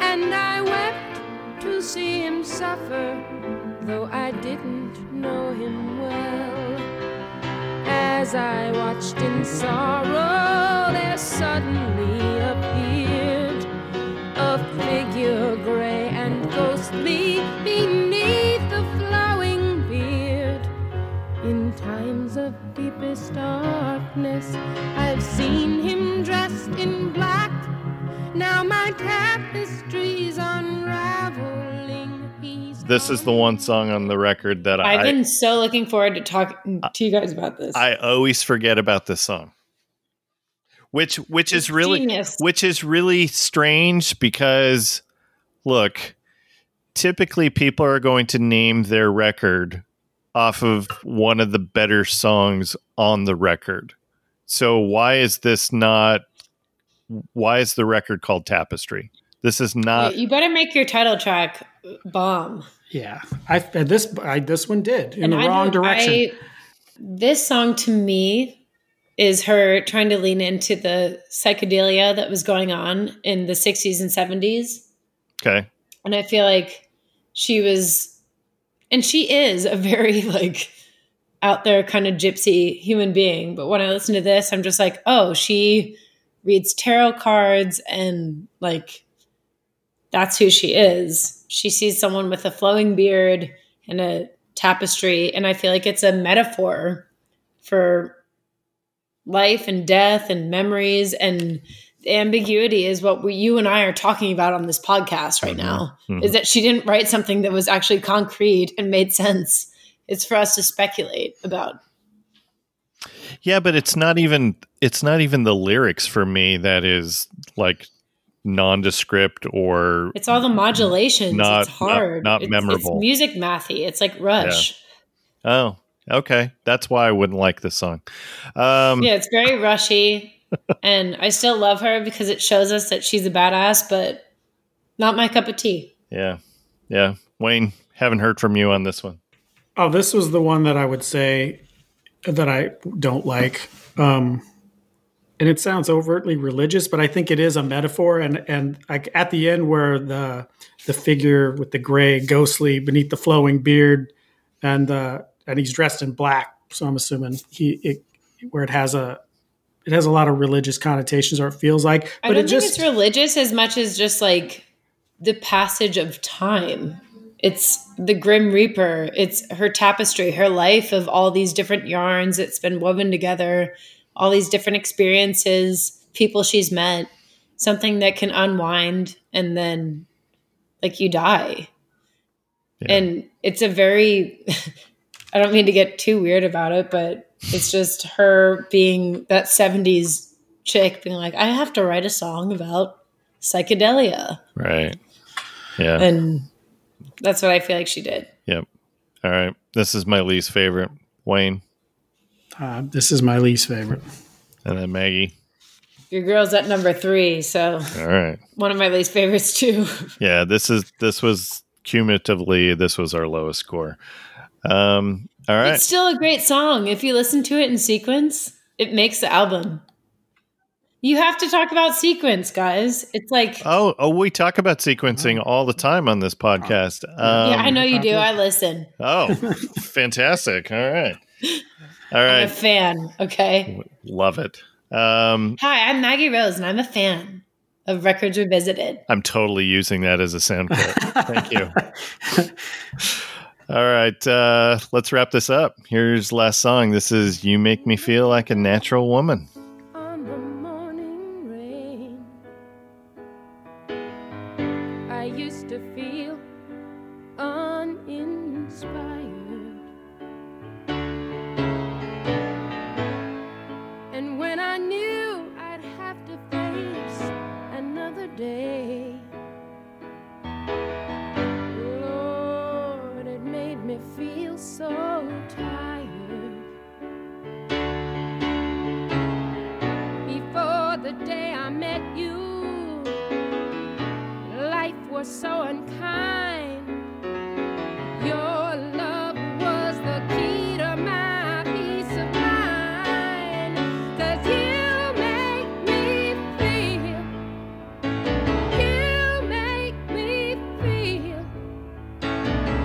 and I wept to see him suffer, though I didn't know him well. As I watched in sorrow, there suddenly appeared a figure gray and ghostly beneath the flowing beard. In times of deepest darkness, I've seen him. Now my tapestry's unraveling. He's This is the one song on the record that I've I been so looking forward to talking uh, to you guys about this. I always forget about this song. Which which is really genius. which is really strange because look, typically people are going to name their record off of one of the better songs on the record. So why is this not why is the record called Tapestry? This is not you better make your title track bomb. Yeah, I this I, this one did in And the I wrong direction. I- this song to me is her trying to lean into the psychedelia that was going on in the 60s and 70s. okay. And I feel like she was, and she is a very like out there kind of gypsy human being. But when I listen to this, I'm just like, oh, she reads tarot cards and like that's who she is. She sees someone with a flowing beard and a tapestry. And I feel like it's a metaphor for life and death and memories and ambiguity is what we, you and I are talking about on this podcast right now Mhm. is that she didn't write something that was actually concrete and made sense. It's for us to speculate about. Yeah, but it's not even it's not even the lyrics for me that is like nondescript or It's all the modulations. Not- it's hard. not- not It's- memorable. It's music mathy. It's like Rush. Oh, okay. That's why I wouldn't like this song. Um, Yeah, it's very rushy. and I still love her because it shows us that she's a badass, but not my cup of tea. yeah, yeah. Wayne, haven't heard from you on this one. Oh, this was the one that I would say that I don't like. Um, and it sounds overtly religious, but I think it is a metaphor. And and like at the end, where the the figure with the gray, ghostly beneath the flowing beard, and uh, and he's dressed in black, so I'm assuming he it, where it has a it has a lot of religious connotations, or it feels like. I don't it think just it's religious as much as just like the passage of time. It's the Grim Reaper. It's her tapestry, her life of all these different yarns that's been woven together, all these different experiences, people she's met, something that can unwind and then like you die. Yeah. And it's a very I don't mean to get too weird about it, but it's just her being that 70s chick being like, I have to write a song about psychedelia. Right. Yeah. And that's what I feel like she did. yep. All right. This is my least favorite. Wayne uh, this is my least favorite. and then Maggie. Your girl's at number three, so All right. one of my least favorites too. Yeah. This is this was cumulatively this was our lowest score. Um. All right. It's still a great song. If you listen to it in sequence, it makes the album. You have to talk about sequence, guys. It's like, Oh, oh, we talk about sequencing all the time on this podcast. Um, yeah, I know you do. I listen. Oh, fantastic! All right, all right. I'm a fan. Okay. love it. Um, Hi, I'm Maggie Rose, and I'm a fan of Records Revisited. I'm totally using that as a sound clip. Thank you. All right, uh, let's wrap this up. Here's last song. This is "You Make Me Feel Like a Natural Woman." were so unkind. Your love was the key to my peace of mind. Cause you make me feel, you make me feel,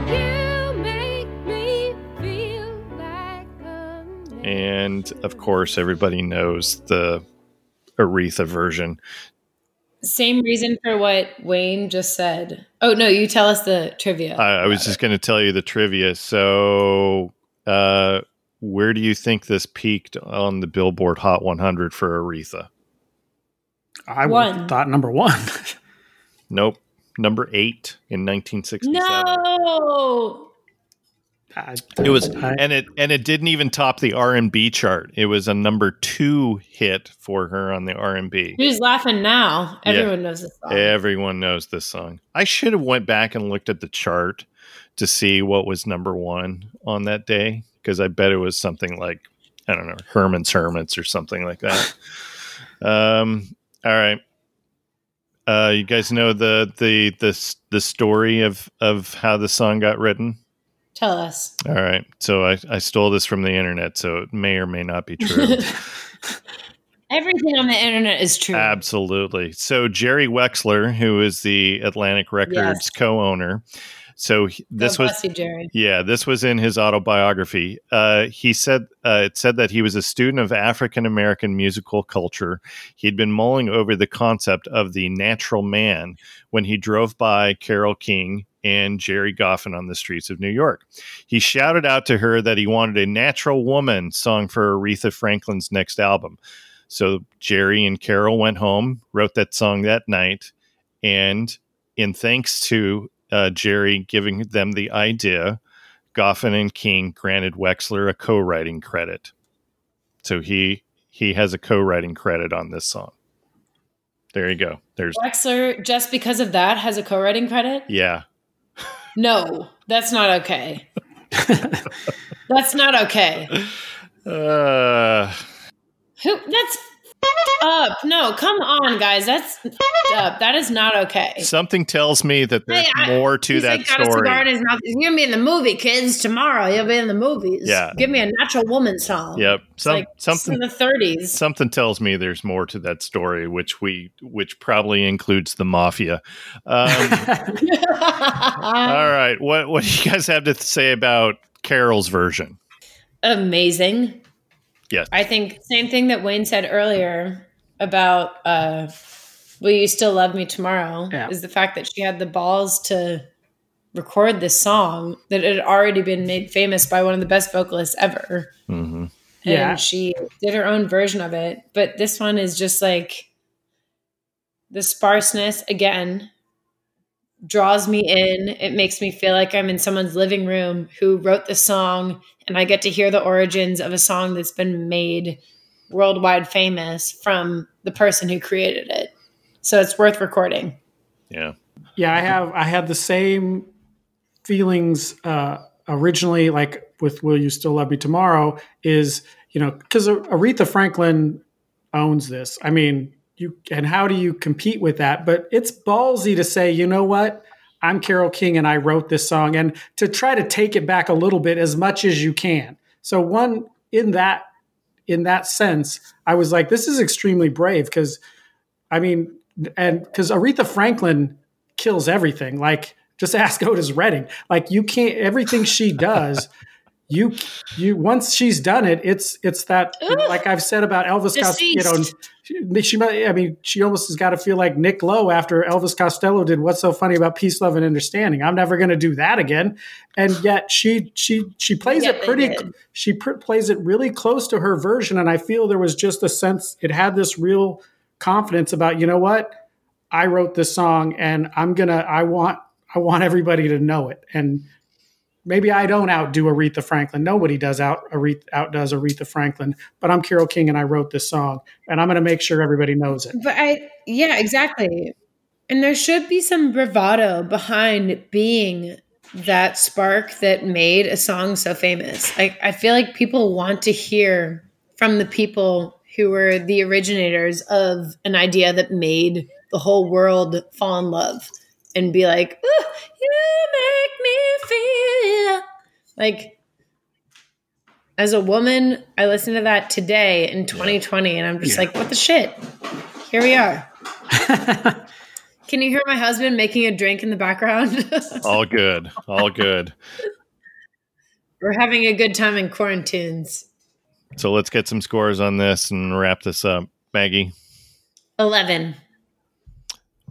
you make me feel like a And of course, everybody knows the Aretha version. Same reason for what Wayne just said. Oh no, you tell us the trivia. I, I was just going to tell you the trivia. So, uh, where do you think this peaked on the Billboard Hot 100 for Aretha? I One. thought number one. Nope, number eight in 1967. no. I- It was, and it and it didn't even top the R and B chart. It was a number two hit for her on the R and B. Who's laughing now? Yeah. Everyone knows this song. Everyone knows this song. I should have went back and looked at the chart to see what was number one on that day because I bet it was something like I don't know Herman's Hermits or something like that. um. All right. Uh, you guys know the the the the story of of how the song got written. Tell us. All right. So I, I stole this from the internet, so it may or may not be true. Everything on the internet is true. Absolutely. So Jerry Wexler, who is the Atlantic Records Yes. co-owner, so he- this was you, Jerry. yeah, this was in his autobiography. Uh, he said uh, it said that he was a student of African American musical culture. He'd been mulling over the concept of the natural man when he drove by Carole King and Gerry Goffin on the streets of New York. He shouted out to her that he wanted a natural woman song for Aretha Franklin's next album. So Gerry and Carole went home, wrote that song that night, and in thanks to uh, Jerry giving them the idea, Goffin and King granted Wexler a co-writing credit. So he he has a co-writing credit on this song. There you go. There's Wexler, just because of that, has a co-writing credit. yeah. No, that's not okay. that's not okay. Uh, Who? That's up. No, come on, guys. That's up. That is not okay. something tells me that there's Hey, I- more to that like, got a cigar in story. You're gonna be in the movie, kids. Tomorrow, you'll be in the movies. Yeah. give me a natural woman song. Yep. Some, like something in the 30s. something tells me there's more to that story, which we which probably includes the mafia. Um, all right, what what do you guys have to say about Carole's version? Amazing. Yes. I think same thing that Wayne said earlier about uh, "Will you still love me tomorrow?" Yeah. is the fact that she had the balls to record this song that had already been made famous by one of the best vocalists ever. hmm Yeah. and she did her own version of it. But this one is just like the sparseness again draws me in. It makes me feel like I'm in someone's living room who wrote the song, and I get to hear the origins of a song that's been made worldwide famous from the person who created it. So it's worth recording. Yeah. Yeah, I have. I had the same feelings uh, originally, like with "Will You Still Love Me Tomorrow." Is you know because Aretha Franklin owns this. I mean, you and how do you compete with that? But it's ballsy to say, you know what? I'm Carole King and I wrote this song, and to try to take it back a little bit as much as you can. So one in that in that sense, I was like, this is extremely brave because, I mean, and because Aretha Franklin kills everything. Like just ask Otis Redding. Like you can't everything she does. You you once she's done it, it's it's that know, like I've said about Elvis Costello. You know, she, she might- I mean, she almost has got to feel like Nick Lowe after Elvis Costello did "What's So Funny About Peace, Love, and Understanding." I'm never going to do that again. And yet she she she plays Yet it pretty. She pr- plays it really close to her version, and I feel there was just a sense it had this real confidence about you know what I wrote this song, and I'm gonna I want I want everybody to know it and. Maybe I don't outdo Aretha Franklin. Nobody does out Aretha, outdoes Aretha Franklin, but I'm Carole King and I wrote this song, and I'm going to make sure everybody knows it. But I, yeah, exactly. And there should be some bravado behind being that spark that made a song so famous. Like, I feel like people want to hear from the people who were the originators of an idea that made the whole world fall in love and be like, "Ooh, you feel like as a woman, I listened to that today in 2020, and I'm just Yeah. like, what the shit? Here we are. Can you hear my husband making a drink in the background? All good. All good. We're having a good time in quarantines. So let's get some scores on this and wrap this up. Maggie, 11.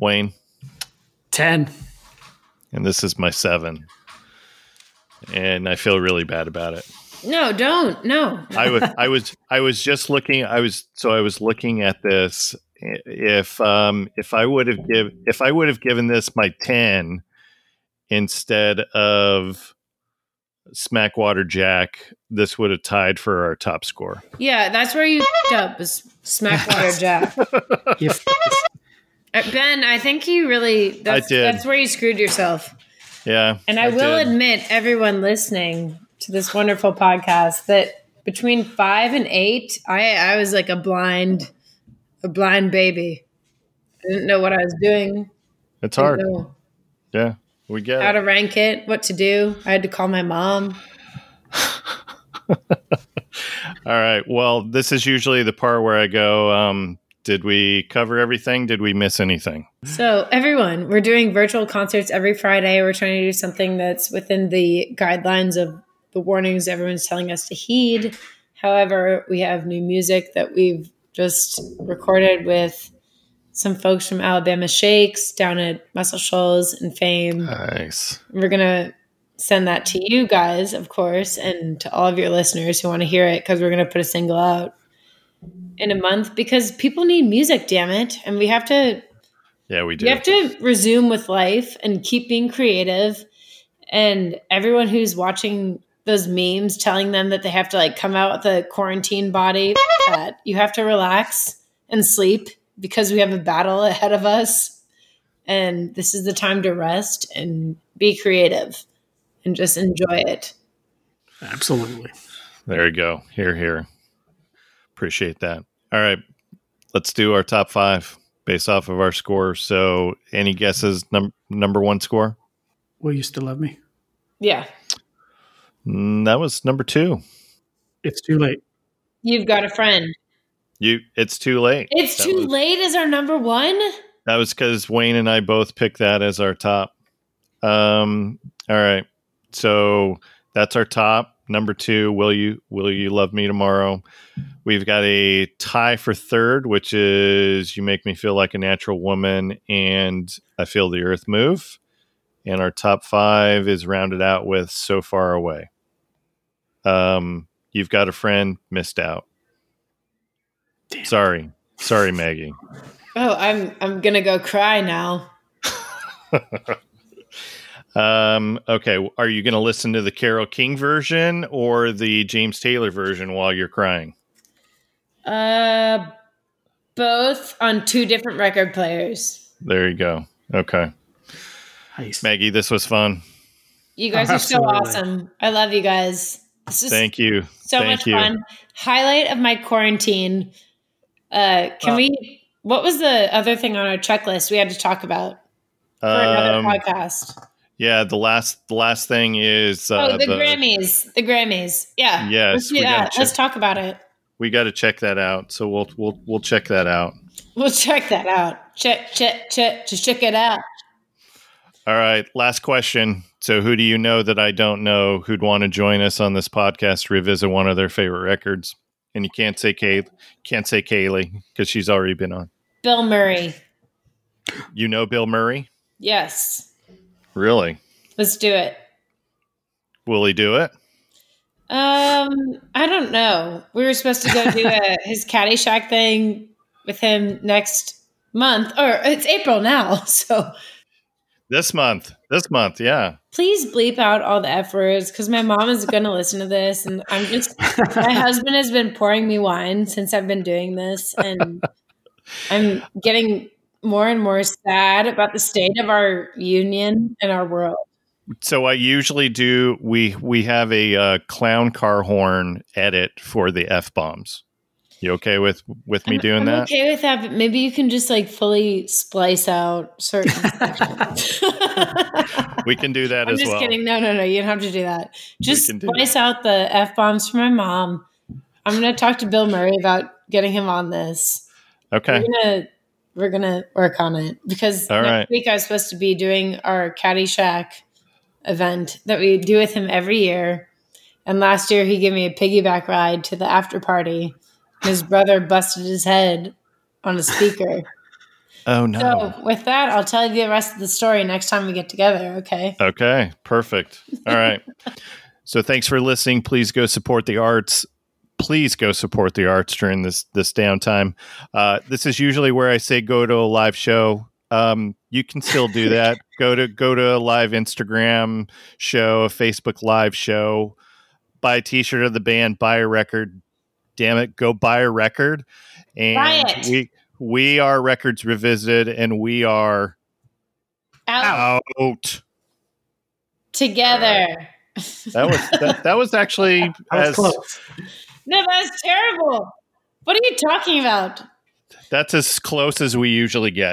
Wayne, 10. and this is my seven. And I feel really bad about it. No, don't. No. I was I was I was just looking I was so I was looking at this if um if I would have give if I would have given this my 10 instead of Smackwater Jack this would have tied for our top score. Yeah, that's where you up, is Smackwater Jack. Uh, Ben, I think you really, that's, did. that's where you screwed yourself. Yeah. And I, will did. admit, everyone listening to this wonderful podcast, that between five and eight, I, I was like a blind, a blind baby. I didn't know what I was doing. It's hard. know Yeah. We get how it. to rank it, what to do. I had to call my mom. All right. Well, this is usually the part where I go um did we cover everything? Did we miss anything? So, everyone, we're doing virtual concerts every Friday. We're trying to do something that's within the guidelines of the warnings everyone's telling us to heed. However, we have new music that we've just recorded with some folks from Alabama Shakes down at Muscle Shoals and Fame. Nice. We're going to send that to you guys, of course, and to all of your listeners who want to hear it because we're going to put a single out in a month because people need music, damn it. And we have to Yeah, we do. you have to resume with life and keep being creative. And everyone who's watching those memes telling them that they have to like come out with a quarantine body, that you have to relax and sleep because we have a battle ahead of us. And this is the time to rest and be creative and just enjoy it. Absolutely. There you go. Here, here. Appreciate that. All right. Let's do our top five based off of our score. So, any guesses? Num- number one score? Will you still love me? Yeah. Mm, that was number two. It's too late. You've got a friend. You. It's too late. It's That too was- late is our number one. That was because Wayne and I both picked that as our top. Um. All right. So that's our top. Number two. Will you Will you love me tomorrow? We've got a tie for third, which is "You Make Me Feel Like a Natural Woman" and "I Feel the Earth Move." And our top five is rounded out with "So Far Away." Um. You've got a friend. Missed out. Damn. Sorry. Sorry, Maggie. Oh, I'm I'm gonna go cry now. Um, okay, are you going to listen to the Carole King version or the James Taylor version while you're crying? Uh, both on two different record players. There you go. Okay, Nice. Maggie, this was fun. You guys Oh, are so awesome. I love you guys. This is Thank you. so Thank much you. fun. Highlight of my quarantine. Uh, can Uh, we? What was the other thing on our checklist we had to talk about for another Um, podcast? Yeah, the last the last thing is uh, oh, the, Grammys. The Grammys. Yeah. Yes, Let's do we gotta. Let's talk about it. We got to check that out. So we'll we'll we'll check that out. We'll check that out. Check, check, check. Just check it out. All right, last question. So who do you know that I don't know who'd want to join us on this podcast to revisit one of their favorite records? And you can't say Kay, can't say Kalie because she's already been on. Bill Murray. You know Bill Murray? Yes. Really? Let's do it. Will he do it? Um, I don't know. We were supposed to go do a, his Caddyshack thing with him next month, or it's April now. So This month. This month, yeah. please bleep out all the F words because my mom is going to listen to this, and I'm just my husband has been pouring me wine since I've been doing this, and I'm getting more and more sad about the state of our union and our world. So I usually do. We we have a uh, clown car horn edit for the f bombs. You okay with with me I'm- doing I'm that? Okay with that, but maybe you can just like fully splice out certain. We can do that I'm as just well. kidding. No, no, no. You don't have to do that. Just do splice out the f bombs for my mom. I'm gonna talk to Bill Murray about getting him on this. Okay. We're gonna we're gonna work on it because All next right. week I was supposed to be doing our Caddyshack event that we do with him every year, And last year he gave me a piggyback ride to the after party. His brother busted his head on a speaker. Oh no. So with that, I'll tell you the rest of the story next time we get together. Okay. Okay, perfect. All right. so thanks for listening. Please go support the arts. Please go support the arts during this this downtime. Uh, this is usually where I say go to a live show. Um, you can still do that. go to go to a live Instagram show, a Facebook live show. Buy a T-shirt of the band. Buy a record. Damn it, go buy a record. And Buy it. we we are records revisited, and we are Out out. together. That was that, that was actually That was as close. No, that's terrible. What are you talking about? that's as close as we usually get.